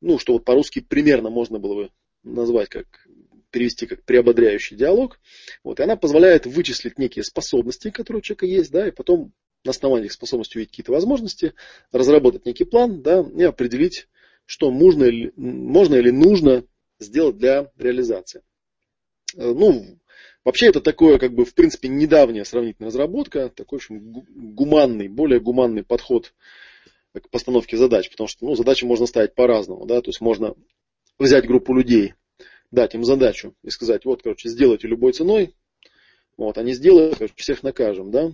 [SPEAKER 1] Ну, что вот по-русски примерно можно было бы назвать как перевести как приободряющий диалог. Вот, и она позволяет вычислить некие способности, которые у человека есть, да, и потом на основании этих способностей увидеть какие-то возможности, разработать некий план, да, и определить, что можно или, можно или нужно сделать для реализации. Э, ну, Вообще это такое, как бы, в принципе, недавняя сравнительная разработка, такой, в общем, гуманный, более гуманный подход к постановке задач, потому что, ну, задачи можно ставить по-разному, да, то есть можно взять группу людей, дать им задачу и сказать, вот, короче, сделайте любой ценой, вот, они сделают, короче, всех накажем, да.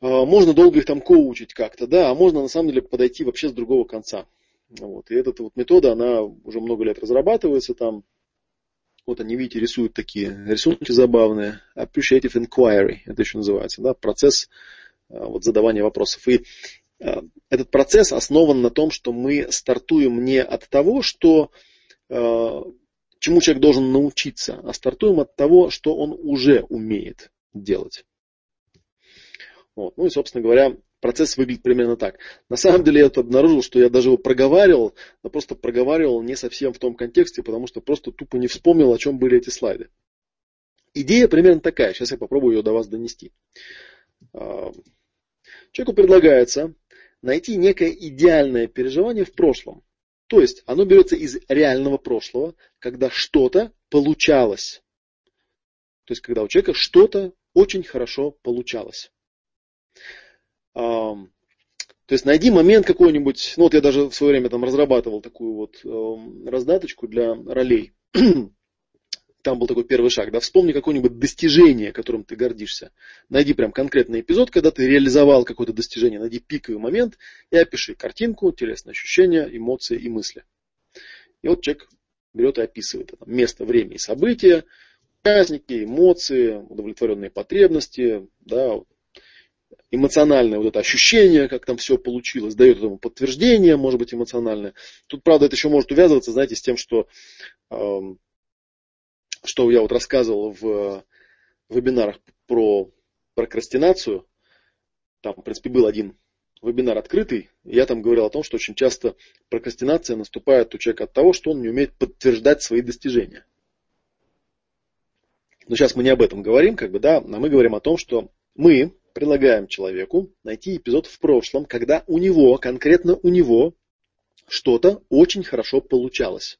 [SPEAKER 1] А, можно долго их там коучить как-то, да, а можно на самом деле подойти вообще с другого конца. Вот. И эта вот метода, она уже много лет разрабатывается там, вот они, видите, рисуют такие рисунки забавные. Appreciative inquiry, это еще называется, да, процесс а, вот, задавания вопросов. И а, этот процесс основан на том, что мы стартуем не от того, что, а, чему человек должен научиться, а стартуем от того, что он уже умеет делать. Вот. Ну и, собственно говоря, процесс выглядит примерно так. На самом деле я обнаружил, что я даже его проговаривал, но просто проговаривал не совсем в том контексте, потому что просто тупо не вспомнил, о чем были эти слайды. Идея примерно такая. Сейчас я попробую ее до вас донести. А, человеку предлагается найти некое идеальное переживание в прошлом. То есть оно берется из реального прошлого, когда что-то получалось. То есть когда у человека что-то очень хорошо получалось. То есть найди момент какой-нибудь, ну вот я даже в свое время там разрабатывал такую вот раздаточку для ролей. Там был такой первый шаг, да, вспомни какое-нибудь достижение, которым ты гордишься. Найди прям конкретный эпизод, когда ты реализовал какое-то достижение, найди пиковый момент и опиши картинку, телесные ощущения, эмоции и мысли. И вот человек берет и описывает это место, время и события, праздники, эмоции, удовлетворенные потребности, да, эмоциональное вот это ощущение, как там все получилось, дает этому подтверждение, может быть, эмоциональное. Тут, правда, это еще может увязываться, знаете, с тем, что, э, что я вот рассказывал в вебинарах про прокрастинацию. Там, в принципе, был один вебинар открытый, я там говорил о том, что очень часто прокрастинация наступает у человека от того, что он не умеет подтверждать свои достижения. Но сейчас мы не об этом говорим, как бы, да, а мы говорим о том, что мы предлагаем человеку найти эпизод в прошлом, когда у него, конкретно у него, что-то очень хорошо получалось.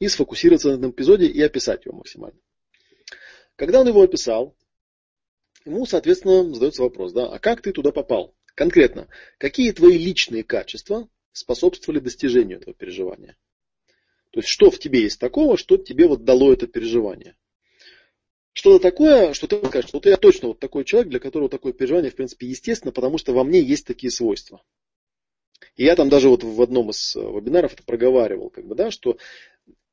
[SPEAKER 1] И сфокусироваться на этом эпизоде и описать его максимально. Когда он его описал, ему, соответственно, задается вопрос, да, а как ты туда попал? Конкретно, какие твои личные качества способствовали достижению этого переживания? То есть, что в тебе есть такого, что тебе вот дало это переживание? Что-то такое, что ты скажешь, вот я точно вот такой человек, для которого такое переживание, в принципе, естественно, потому что во мне есть такие свойства. И я там даже вот в одном из э, вебинаров это проговаривал, как бы, да, что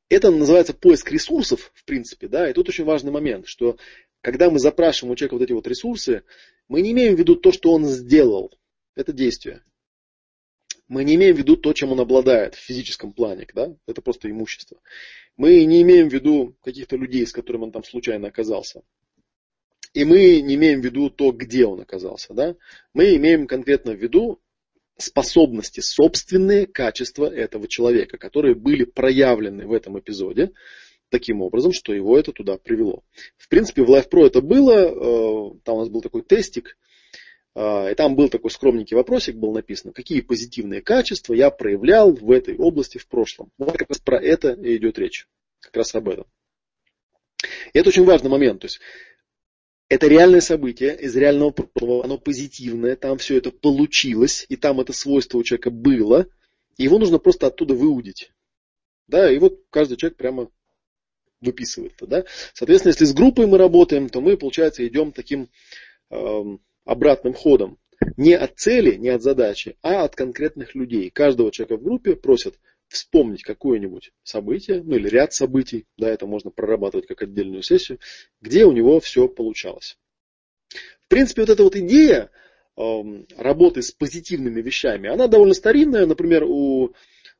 [SPEAKER 1] это называется поиск ресурсов, в принципе, да, и тут очень важный момент, что когда мы запрашиваем у человека вот эти вот ресурсы, мы не имеем в виду то, что он сделал, это действие. Мы не имеем в виду то, чем он обладает в физическом плане, да, это просто имущество. Мы не имеем в виду каких-то людей, с которыми он там случайно оказался. И мы не имеем в виду то, где он оказался. Да? Мы имеем конкретно в виду способности, собственные качества этого человека, которые были проявлены в этом эпизоде таким образом, что его это туда привело. В принципе, в Life Pro это было, э, там у нас был такой тестик, и там был такой скромненький вопросик, был написано, какие позитивные качества я проявлял в этой области в прошлом. Вот как раз про это и идет речь как раз об этом. И это очень важный момент. То есть, это реальное событие из реального прошлого, оно позитивное, там все это получилось, и там это свойство у человека было, и его нужно просто оттуда выудить. Да, и вот каждый человек прямо выписывает это. Да? Соответственно, если с группой мы работаем, то мы, получается, идем таким э, обратным ходом. Не от цели, не от задачи, а от конкретных людей. Каждого человека в группе просят вспомнить какое-нибудь событие, ну или ряд событий, да, это можно прорабатывать как отдельную сессию, где у него все получалось. В принципе, вот эта вот идея э, работы с позитивными вещами, она довольно старинная. Например, у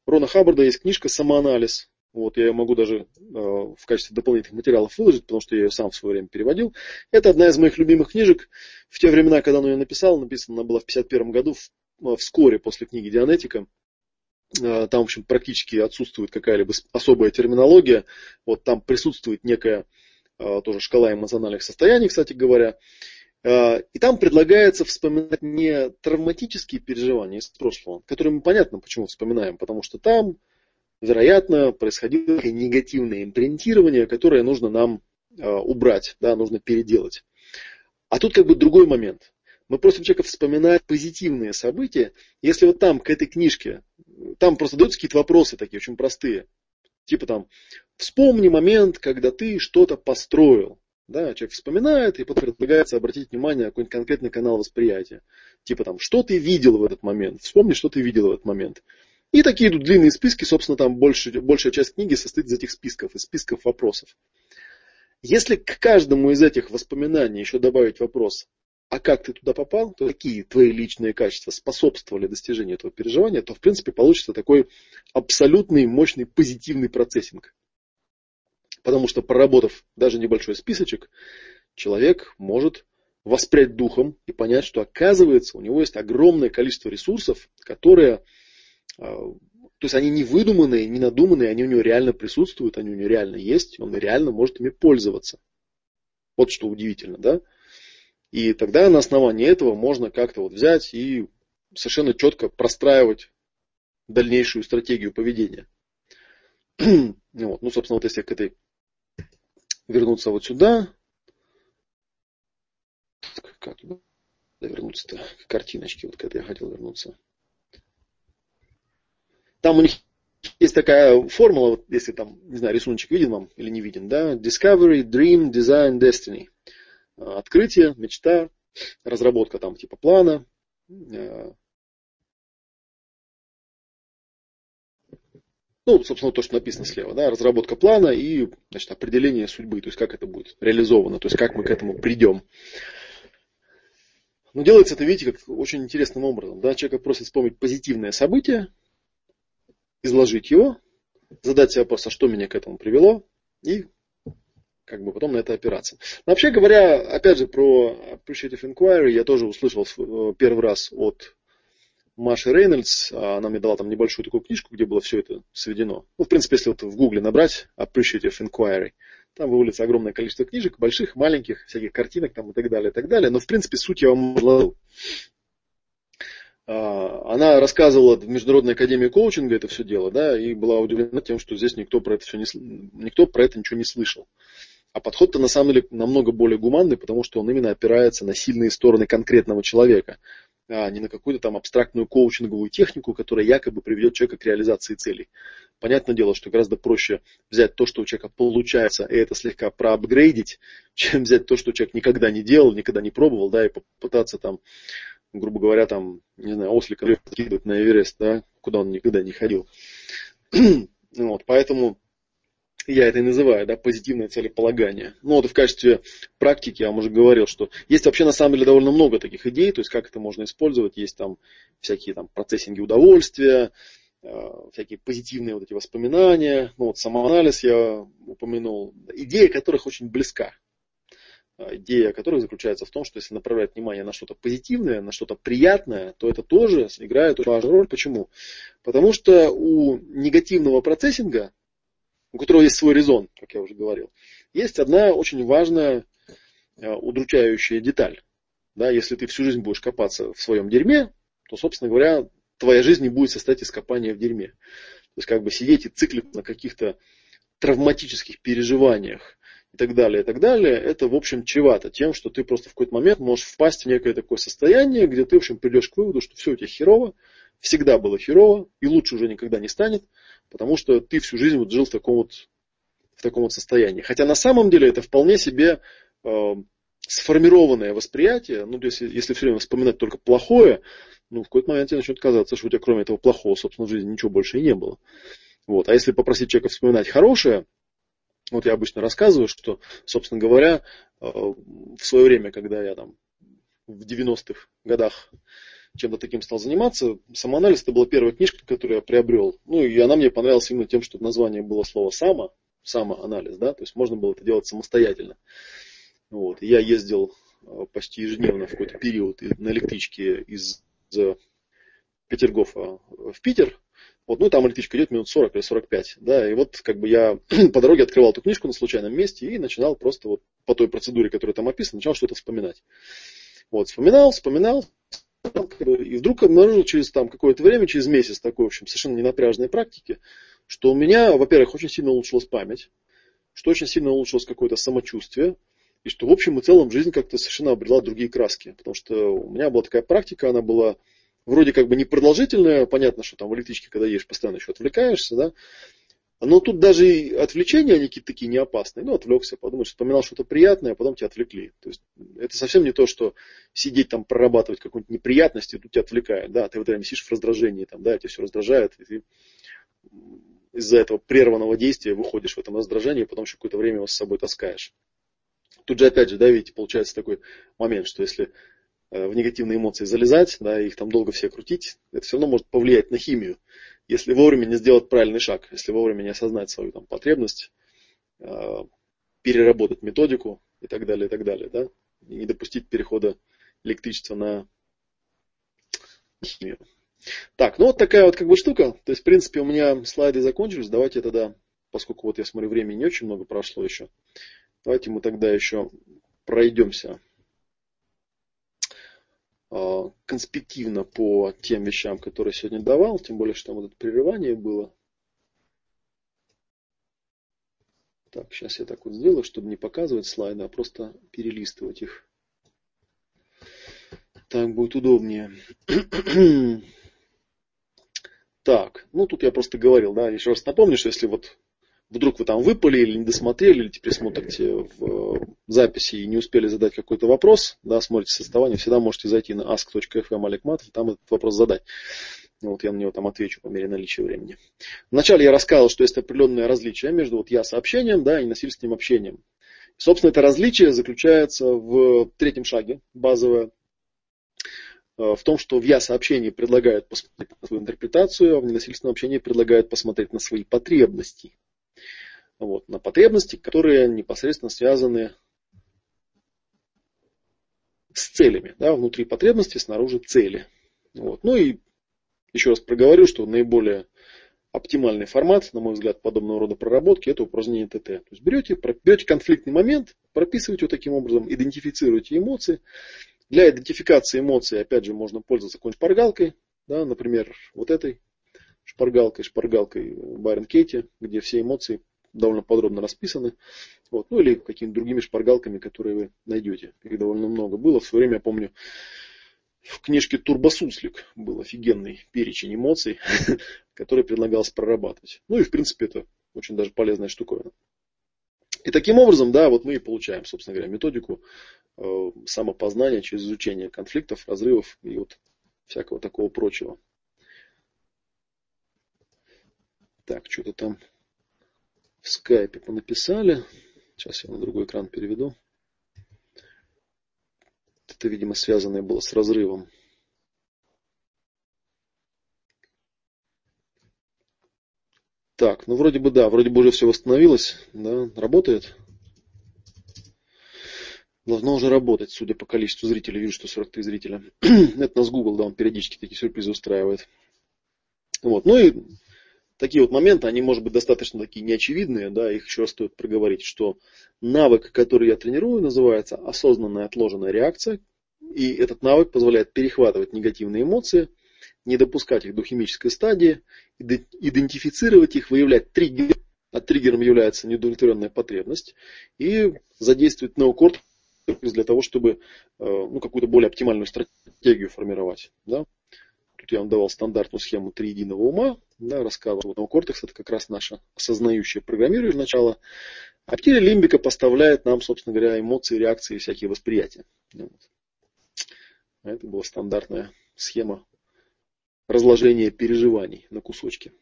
[SPEAKER 1] Рона Хаббарда есть книжка «Самоанализ». Вот, я ее могу даже э, в качестве дополнительных материалов выложить, потому что я ее сам в свое время переводил. Это одна из моих любимых книжек. В те времена, когда он ее написал, написана она была в 1951 году, в, вскоре после книги «Дианетика». Э, там, в общем, практически отсутствует какая-либо особая терминология. Вот там присутствует некая э, тоже шкала эмоциональных состояний, кстати говоря. Э, и там предлагается вспоминать не травматические переживания из прошлого, которые мы понятно, почему вспоминаем, потому что там, вероятно, происходило негативное импринтирование, которое нужно нам убрать, да, нужно переделать. А тут как бы другой момент. Мы просим человека вспоминать позитивные события. Если вот там, к этой книжке, там просто даются какие-то вопросы такие очень простые. Типа там, вспомни момент, когда ты что-то построил. Да, человек вспоминает, и потом предлагается обратить внимание на какой-нибудь конкретный канал восприятия. Типа там, что ты видел в этот момент? Вспомни, что ты видел в этот момент. И такие идут длинные списки, собственно, там больше, большая часть книги состоит из этих списков, из списков вопросов. Если к каждому из этих воспоминаний еще добавить вопрос, а как ты туда попал, то какие твои личные качества способствовали достижению этого переживания, то в принципе получится такой абсолютный мощный позитивный процессинг. Потому что проработав даже небольшой списочек, человек может воспрять духом и понять, что оказывается у него есть огромное количество ресурсов, которые, то есть они не выдуманные, не надуманные, они у него реально присутствуют, они у него реально есть, он реально может ими пользоваться. Вот что удивительно, да? И тогда на основании этого можно как-то вот взять и совершенно четко простраивать дальнейшую стратегию поведения. вот. Ну, собственно, вот если к этой вернуться вот сюда, как вернуться-то, к картиночке, вот к этой я хотел вернуться. Там у них есть такая формула, вот если там, не знаю, рисуночек виден вам или не виден, да, Discovery, Dream, Design, Destiny. Открытие, мечта, разработка там типа плана, э, ну, собственно, то, что написано слева, да, разработка плана и, значит, определение судьбы, то есть как это будет реализовано, то есть как мы к этому придем. Но делается это, видите, как очень интересным образом. Да? Человека просит вспомнить позитивное событие, изложить его, задать себе вопрос, а что меня к этому привело, и как бы потом на это опираться. Но вообще говоря, опять же, про Appreciative Inquiry я тоже услышал э, первый раз от Маши Рейнольдс. Она мне дала там небольшую такую книжку, где было все это сведено. Ну, в принципе, если вот в гугле набрать Appreciative Inquiry, там вывалится огромное количество книжек, больших, маленьких, всяких картинок там и так далее, и так далее. Но, в принципе, суть я вам изложил. А, она рассказывала в Международной академии коучинга это все дело, да, и была удивлена тем, что здесь никто про это, все не, никто про это ничего не слышал. А подход-то на самом деле намного более гуманный, потому что он именно опирается на сильные стороны конкретного человека, а не на какую-то там абстрактную коучинговую технику, которая якобы приведет человека к реализации целей. Понятное дело, что гораздо проще взять то, что у человека получается, и это слегка проапгрейдить, чем взять то, что человек никогда не делал, никогда не пробовал, да, и попытаться там грубо говоря, там, не знаю, ослика скидывать на Эверест, да, куда он никогда не ходил. вот, поэтому я это и называю, да, позитивное целеполагание. Ну вот в качестве практики я вам уже говорил, что есть вообще на самом деле довольно много таких идей, то есть как это можно использовать, есть там всякие там процессинги удовольствия, э, всякие позитивные вот эти воспоминания, ну вот самоанализ я упомянул, идея которых очень близка идея которых заключается в том, что если направлять внимание на что-то позитивное, на что-то приятное, то это тоже играет очень важную роль. Почему? Потому что у негативного процессинга, у которого есть свой резон, как я уже говорил, есть одна очень важная а, удручающая деталь. Да, если ты всю жизнь будешь копаться в своем дерьме, то, собственно говоря, твоя жизнь не будет состоять из копания в дерьме. То есть как бы сидеть и циклить на каких-то травматических переживаниях, и так далее, и так далее, это, в общем, чревато тем, что ты просто в какой-то момент можешь впасть в некое такое состояние, где ты, в общем, придешь к выводу, что все у тебя херово, всегда было херово, и лучше уже никогда не станет, потому что ты всю жизнь вот жил в таком вот, в таком вот состоянии. Хотя на самом деле это вполне себе э, сформированное восприятие, ну, если, если все время вспоминать только плохое, ну, в какой-то момент тебе начнет казаться, что у тебя кроме этого плохого, собственно, в жизни ничего больше и не было. Вот. А если попросить человека вспоминать хорошее, вот я обычно рассказываю, что, собственно говоря, э, в свое время, когда я там в 90-х годах чем-то таким стал заниматься, самоанализ это была первая книжка, которую я приобрел. Ну и она мне понравилась именно тем, что название было слово само, самоанализ, да, то есть можно было это делать самостоятельно. Вот. Я ездил э, почти ежедневно в какой-то период на электричке из Петергофа в Питер, вот, ну, там электричка идет минут 40 или 45, да, и вот как бы я по дороге открывал эту книжку на случайном месте и начинал просто вот по той процедуре, которая там описана, начинал что-то вспоминать. Вот, вспоминал, вспоминал, и вдруг обнаружил через там какое-то время, через месяц такой, в общем, совершенно ненапряжной практики, что у меня, во-первых, очень сильно улучшилась память, что очень сильно улучшилось какое-то самочувствие, и что в общем и целом жизнь как-то совершенно обрела другие краски. Потому что у меня была такая практика, она была вроде как бы непродолжительная, понятно, что там в электричке, когда едешь, постоянно еще отвлекаешься, да, но тут даже и отвлечения, они какие-то такие не опасные. Ну, отвлекся, подумал, вспоминал что-то приятное, а потом тебя отвлекли. То есть это совсем не то, что сидеть там, прорабатывать какую-нибудь неприятность, и тут тебя отвлекает. Да, ты в это время сидишь в раздражении, там, да, тебя все раздражает, и ты из-за этого прерванного действия выходишь в этом раздражении, потом еще какое-то время его с собой таскаешь. Тут же, опять же, да, видите, получается такой момент, что если в негативные эмоции залезать, да, их там долго все крутить, это все равно может повлиять на химию, если вовремя не сделать правильный шаг, если вовремя не осознать свою там, потребность, э, переработать методику и так далее, и так далее, да, и не допустить перехода электричества на химию. Так, ну вот такая вот как бы штука. То есть, в принципе, у меня слайды закончились. Давайте тогда, поскольку вот я смотрю, времени не очень много прошло еще, давайте мы тогда еще пройдемся э, конспективно по тем вещам, которые сегодня давал, тем более, что там вот это прерывание было. Так, сейчас я так вот сделаю, чтобы не показывать слайды, а просто перелистывать их. Так будет удобнее. так, ну тут я просто говорил, да, еще раз напомню, что если вот вдруг вы там выпали или не досмотрели, или теперь смотрите в э, записи и не успели задать какой-то вопрос, да, смотрите составание, всегда можете зайти на ask.fm Олег Матов, там этот вопрос задать. Вот я на него там отвечу по мере наличия времени. Вначале я рассказал, что есть определенное различие между вот я сообщением да, и насильственным общением. Собственно, это различие заключается в третьем шаге, базовое, э, в том, что в я-сообщении предлагают посмотреть на свою интерпретацию, а в ненасильственном общении предлагают посмотреть на свои потребности. Вот, на потребности, которые непосредственно связаны с целями. Да, внутри потребности, снаружи цели. Вот. Ну и еще раз проговорю, что наиболее оптимальный формат, на мой взгляд, подобного рода проработки, это упражнение ТТ. То есть берете, берете конфликтный момент, прописываете его таким образом, идентифицируете эмоции. Для идентификации эмоций, опять же, можно пользоваться какой-нибудь шпаргалкой, да, например, вот этой шпаргалкой, шпаргалкой Байрон Кейти, где все эмоции довольно подробно расписаны. Вот. Ну или какими-то другими шпаргалками, которые вы найдете. Их довольно много было. В свое время, я помню, в книжке Турбосуслик был офигенный перечень эмоций, который предлагалось прорабатывать. Ну и в принципе это очень даже полезная штуковина. И таким образом, да, вот мы и получаем, собственно говоря, методику э, самопознания через изучение конфликтов, разрывов и вот всякого такого прочего. Так, что-то там в скайпе понаписали. Сейчас я на другой экран переведу. Это, видимо, связанное было с разрывом. Так, ну вроде бы да, вроде бы уже все восстановилось, да, работает. Должно уже работать, судя по количеству зрителей. Вижу, что 43 зрителя. Это нас Google, да, он периодически такие сюрпризы устраивает. Вот. Ну и такие вот моменты, они, может быть, достаточно такие неочевидные, да, их еще раз стоит проговорить, что навык, который я тренирую, называется осознанная отложенная реакция, и этот навык позволяет перехватывать негативные эмоции, не допускать их до химической стадии, идентифицировать их, выявлять триггер, а триггером является неудовлетворенная потребность, и задействовать неокортекс для того, чтобы э, ну, какую-то более оптимальную стратегию формировать. Да? Тут я вам давал стандартную схему триединого ума, да, рассказывал. Вот неокортекс это как раз наше осознающее программирование начало. А теперь лимбика поставляет нам, собственно говоря, эмоции, реакции, всякие восприятия. Вот. Это была стандартная схема разложения переживаний на кусочки.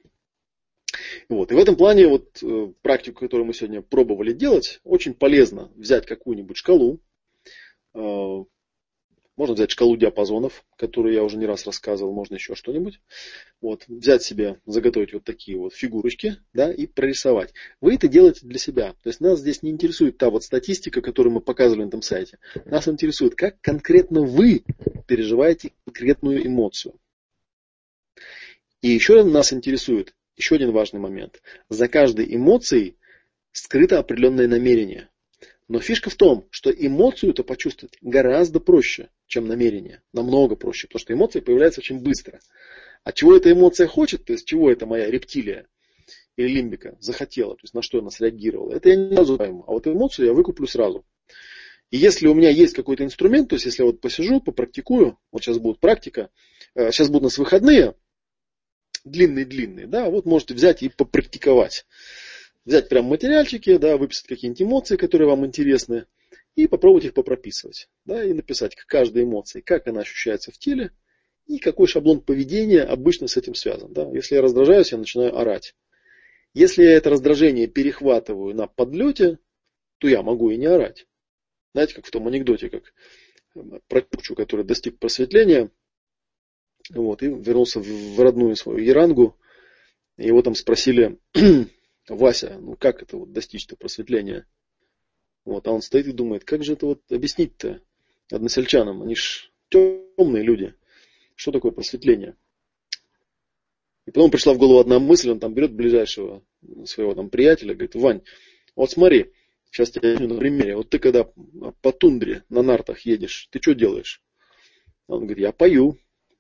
[SPEAKER 1] Вот. И в этом плане вот, э, практику, которую мы сегодня пробовали делать, очень полезно взять какую-нибудь шкалу, э, можно взять шкалу диапазонов, которую я уже не раз рассказывал, можно еще что-нибудь. Вот, взять себе, заготовить вот такие вот фигурочки, да, и прорисовать. Вы это делаете для себя. То есть нас здесь не интересует та вот статистика, которую мы показывали на этом сайте. Нас интересует, как конкретно вы переживаете конкретную эмоцию. И еще нас интересует еще один важный момент. За каждой эмоцией скрыто определенное намерение. Но фишка в том, что эмоцию-то почувствовать гораздо проще, чем намерение. Намного проще, потому что эмоция появляется очень быстро. А чего эта эмоция хочет, то есть чего эта моя рептилия или лимбика захотела, то есть на что она среагировала, это я не сразу пойму. А вот эмоцию я выкуплю сразу. И если у меня есть какой-то инструмент, то есть если я вот посижу, попрактикую, вот сейчас будет практика, сейчас э, будут у нас выходные, длинные-длинные, да, вот можете взять и попрактиковать взять прям материальчики, да, выписать какие-нибудь эмоции, которые вам интересны, и попробовать их попрописывать. Да, и написать к каждой эмоции, как она ощущается в теле, и какой шаблон поведения обычно с этим связан. Да. Если я раздражаюсь, я начинаю орать. Если я это раздражение перехватываю на подлете, то я могу и не орать. Знаете, как в том анекдоте, как про Чукчу, который достиг просветления, вот, и вернулся в родную свою Ярангу. Его там спросили, Вася, ну как это вот достичь-то просветления? Вот, а он стоит и думает, как же это вот объяснить-то односельчанам? Они ж темные люди. Что такое просветление? И потом пришла в голову одна мысль, он там берет ближайшего своего там приятеля, говорит, Вань, вот смотри, сейчас тебе на примере, вот ты когда по тундре на нартах едешь, ты что делаешь? Он говорит, я пою.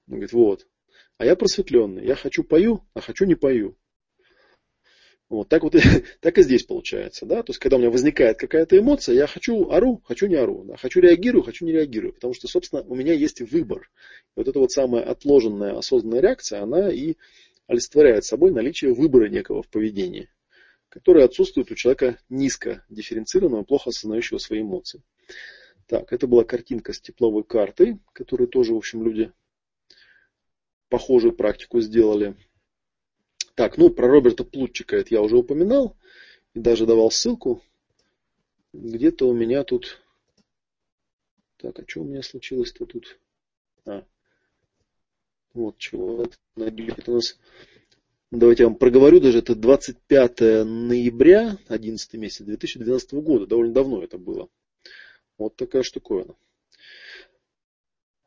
[SPEAKER 1] Он говорит, вот. А я просветленный. Я хочу пою, а хочу не пою. Вот так вот так и здесь получается, да, то есть когда у меня возникает какая-то эмоция, я хочу ору, хочу не ору, да? хочу реагирую, хочу не реагирую, потому что, собственно, у меня есть выбор. И вот эта вот самая отложенная осознанная реакция, она и олицетворяет собой наличие выбора некого в поведении, которое отсутствует у человека низко дифференцированного, плохо осознающего свои эмоции. Так, это была картинка с тепловой картой, которую тоже, в общем, люди похожую практику сделали. Так, ну, про Роберта Плутчика это я уже упоминал. И даже давал ссылку. Где-то у меня тут... Так, а что у меня случилось-то тут? А, вот чего. Это у нас... Давайте я вам проговорю даже. Это 25 ноября, 11 месяц 2012 года. Довольно давно это было. Вот такая штуковина.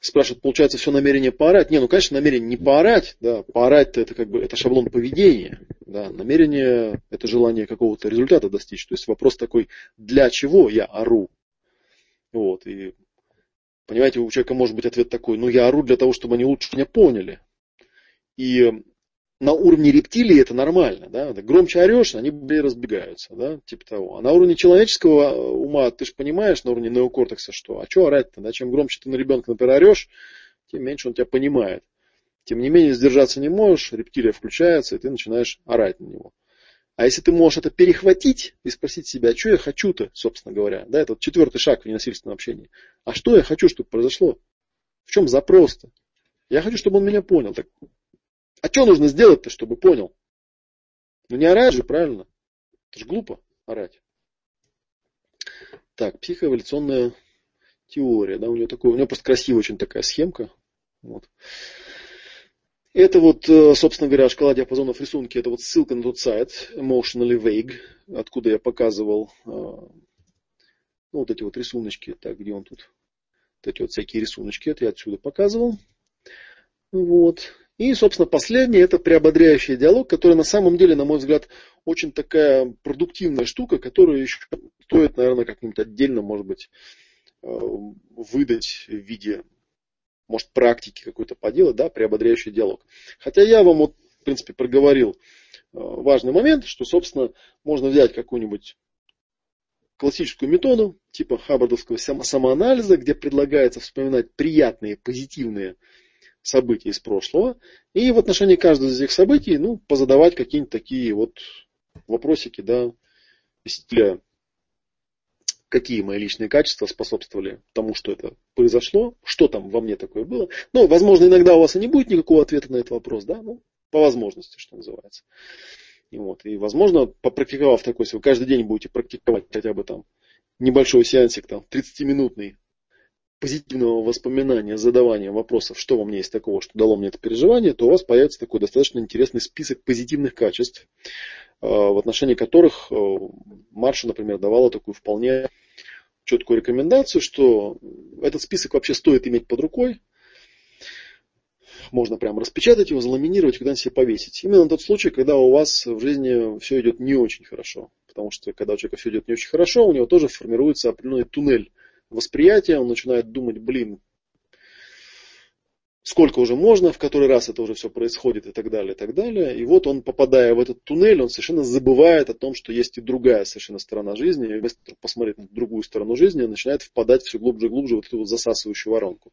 [SPEAKER 1] Спрашивают, получается, все намерение поорать? Не, ну, конечно, намерение не поорать, да, поорать-то это как бы, это шаблон поведения, да, намерение это желание какого-то результата достичь. То есть вопрос такой, для чего я ору? Вот, и понимаете, у человека может быть ответ такой, ну, я ору для того, чтобы они лучше меня поняли. И на уровне рептилии это нормально, да, громче орешь, они быстрее разбегаются, да, типа того. А на уровне человеческого э, ума, ты же понимаешь, на уровне неокортекса, что, а что орать-то, да, чем громче ты на ребенка, например, орешь, тем меньше он тебя понимает. Тем не менее, сдержаться не можешь, рептилия включается, и ты начинаешь орать на него. А если ты можешь это перехватить и спросить себя, а что я хочу-то, собственно говоря, да, это четвертый шаг в ненасильственном общении. А что я хочу, чтобы произошло? В чем запрос-то? Я хочу, чтобы он меня понял. Так а что нужно сделать-то, чтобы понял? Ну не орать же, правильно? Это же глупо орать. Так, психоэволюционная теория, да, у нее такой, у нее просто красивая очень такая схемка. Вот. Это вот, э, собственно говоря, шкала диапазонов рисунки, это вот ссылка на тот сайт Emotionally Vague, откуда я показывал э, ну, вот эти вот рисуночки, так, где он тут, вот эти вот всякие рисуночки, это я отсюда показывал. Вот. И, собственно, последнее – это приободряющий диалог, который на самом деле, на мой взгляд, очень такая продуктивная штука, которую еще стоит, наверное, как-нибудь отдельно, может быть, э, выдать в виде, может, практики какой-то поделать, да, приободряющий диалог. Хотя я вам, вот, в принципе, проговорил э, важный момент, что, собственно, можно взять какую-нибудь классическую методу, типа хаббардовского самоанализа, где предлагается вспоминать приятные, позитивные событий из прошлого, и в отношении каждого из этих событий, ну, позадавать какие-нибудь такие вот вопросики, да, стиля, какие мои личные качества способствовали тому, что это произошло, что там во мне такое было. Ну, возможно, иногда у вас и не будет никакого ответа на этот вопрос, да, ну, по возможности, что называется. И, вот, и возможно, попрактиковав такой, если вы каждый день будете практиковать хотя бы там небольшой сеансик, там, 30-минутный, позитивного воспоминания, задавания вопросов, что во мне есть такого, что дало мне это переживание, то у вас появится такой достаточно интересный список позитивных качеств, э, в отношении которых э, Марша, например, давала такую вполне четкую рекомендацию, что этот список вообще стоит иметь под рукой, можно прямо распечатать его, заламинировать, когда-нибудь себе повесить. Именно тот случай, когда у вас в жизни все идет не очень хорошо. Потому что когда у человека все идет не очень хорошо, у него тоже формируется определенный туннель восприятие, он начинает думать, блин, сколько уже можно, в который раз это уже все происходит и так далее, и так далее. И вот он, попадая в этот туннель, он совершенно забывает о том, что есть и другая совершенно сторона жизни. И вместо того, посмотреть на другую сторону жизни, он начинает впадать все глубже и глубже в вот эту вот засасывающую воронку.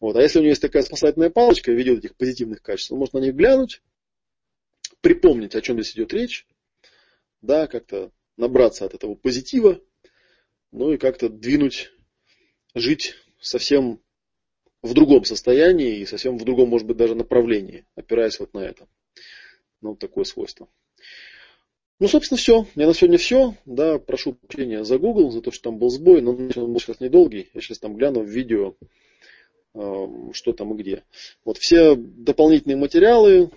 [SPEAKER 1] Вот. А если у него есть такая спасательная палочка в виде вот этих позитивных качеств, он может на них глянуть, припомнить, о чем здесь идет речь, да, как-то набраться от этого позитива, ну и как-то двинуть жить совсем в другом состоянии и совсем в другом, может быть, даже направлении, опираясь вот на это. Ну, вот такое свойство. Ну, собственно, все. Я на сегодня все. Да, прошу прощения за Google, за то, что там был сбой, но он был сейчас недолгий. Я сейчас там гляну в видео, эм, что там и где. Вот все дополнительные материалы,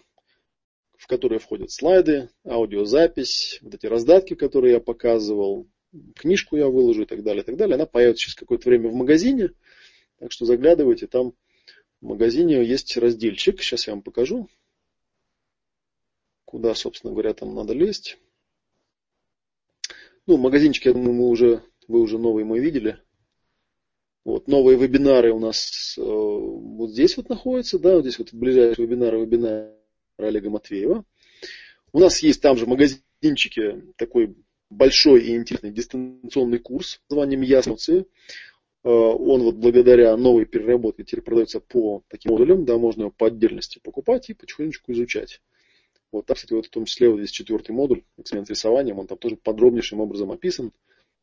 [SPEAKER 1] в которые входят слайды, аудиозапись, вот эти раздатки, которые я показывал, книжку я выложу и так далее, и так далее. Она появится через какое-то время в магазине. Так что заглядывайте, там в магазине есть разделчик. Сейчас я вам покажу, куда, собственно говоря, там надо лезть. Ну, магазинчик, я думаю, мы уже, вы уже новый мой видели. Вот, новые вебинары у нас э, вот здесь вот находится, да, вот здесь вот ближайший вебинар, вебинар Олега Матвеева. У нас есть там же в магазинчике такой большой и интересный дистанционный курс с названием Ясноцы. Э, он вот благодаря новой переработке теперь продается по таким модулям, да, можно его по отдельности покупать и потихонечку изучать. Вот, так, кстати, вот в том числе вот здесь четвертый модуль, эксперимент с рисованием, он там тоже подробнейшим образом описан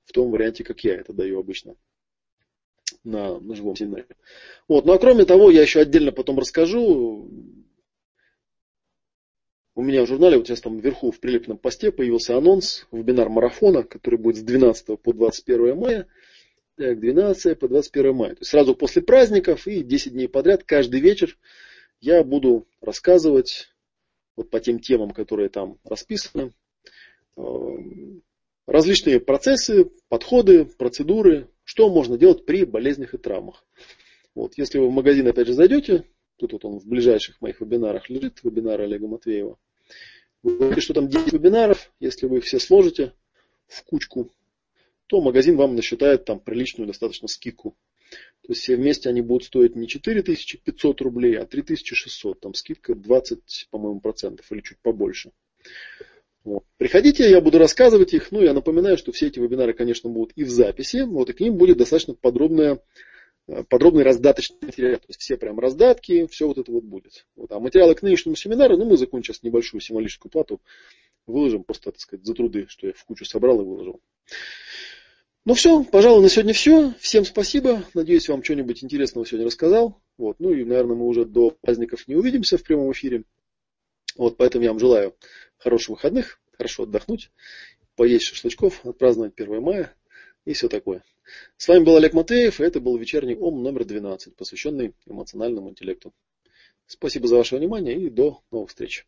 [SPEAKER 1] в том варианте, как я это даю обычно на, на живом семинаре. Вот, ну а кроме того, я еще отдельно потом расскажу. У меня в журнале, вот сейчас там вверху в прилепленном посте появился анонс вебинар марафона, который будет с 12 по 21 мая. Так, 12 по 21 мая. То есть сразу после праздников и 10 дней подряд, каждый вечер я буду рассказывать вот по тем темам, которые там расписаны, эм, различные процессы, подходы, процедуры, что можно делать при болезнях и травмах. Вот, если вы в магазин опять же зайдете, тут вот он в ближайших моих вебинарах лежит, вебинар Олега Матвеева. Вы говорите, что там 10 вебинаров, если вы их все сложите в кучку, то магазин вам насчитает там приличную достаточно скидку. То есть все вместе они будут стоить не 4500 рублей, а 3600. Там скидка 20, по-моему, процентов или чуть побольше. Вот. Приходите, я буду рассказывать их. Ну, я напоминаю, что все эти вебинары, конечно, будут и в записи, вот, и к ним будет достаточно подробная, подробный раздаточный материал. То есть все прям раздатки, все вот это вот будет. Вот. А материалы к нынешнему семинару, ну, мы закончим сейчас небольшую символическую плату, выложим просто, так сказать, за труды, что я в кучу собрал и выложил. Ну все, пожалуй, на сегодня все. Всем спасибо. Надеюсь, вам что-нибудь интересного сегодня рассказал. Вот. Ну и, наверное, мы уже до праздников не увидимся в прямом эфире. Вот, поэтому я вам желаю хороших выходных, хорошо отдохнуть, поесть шашлычков, отпраздновать 1 мая и все такое. С вами был Олег Матеев, и это был вечерний ОМ номер 12, посвященный эмоциональному интеллекту. Спасибо за ваше внимание и до новых встреч.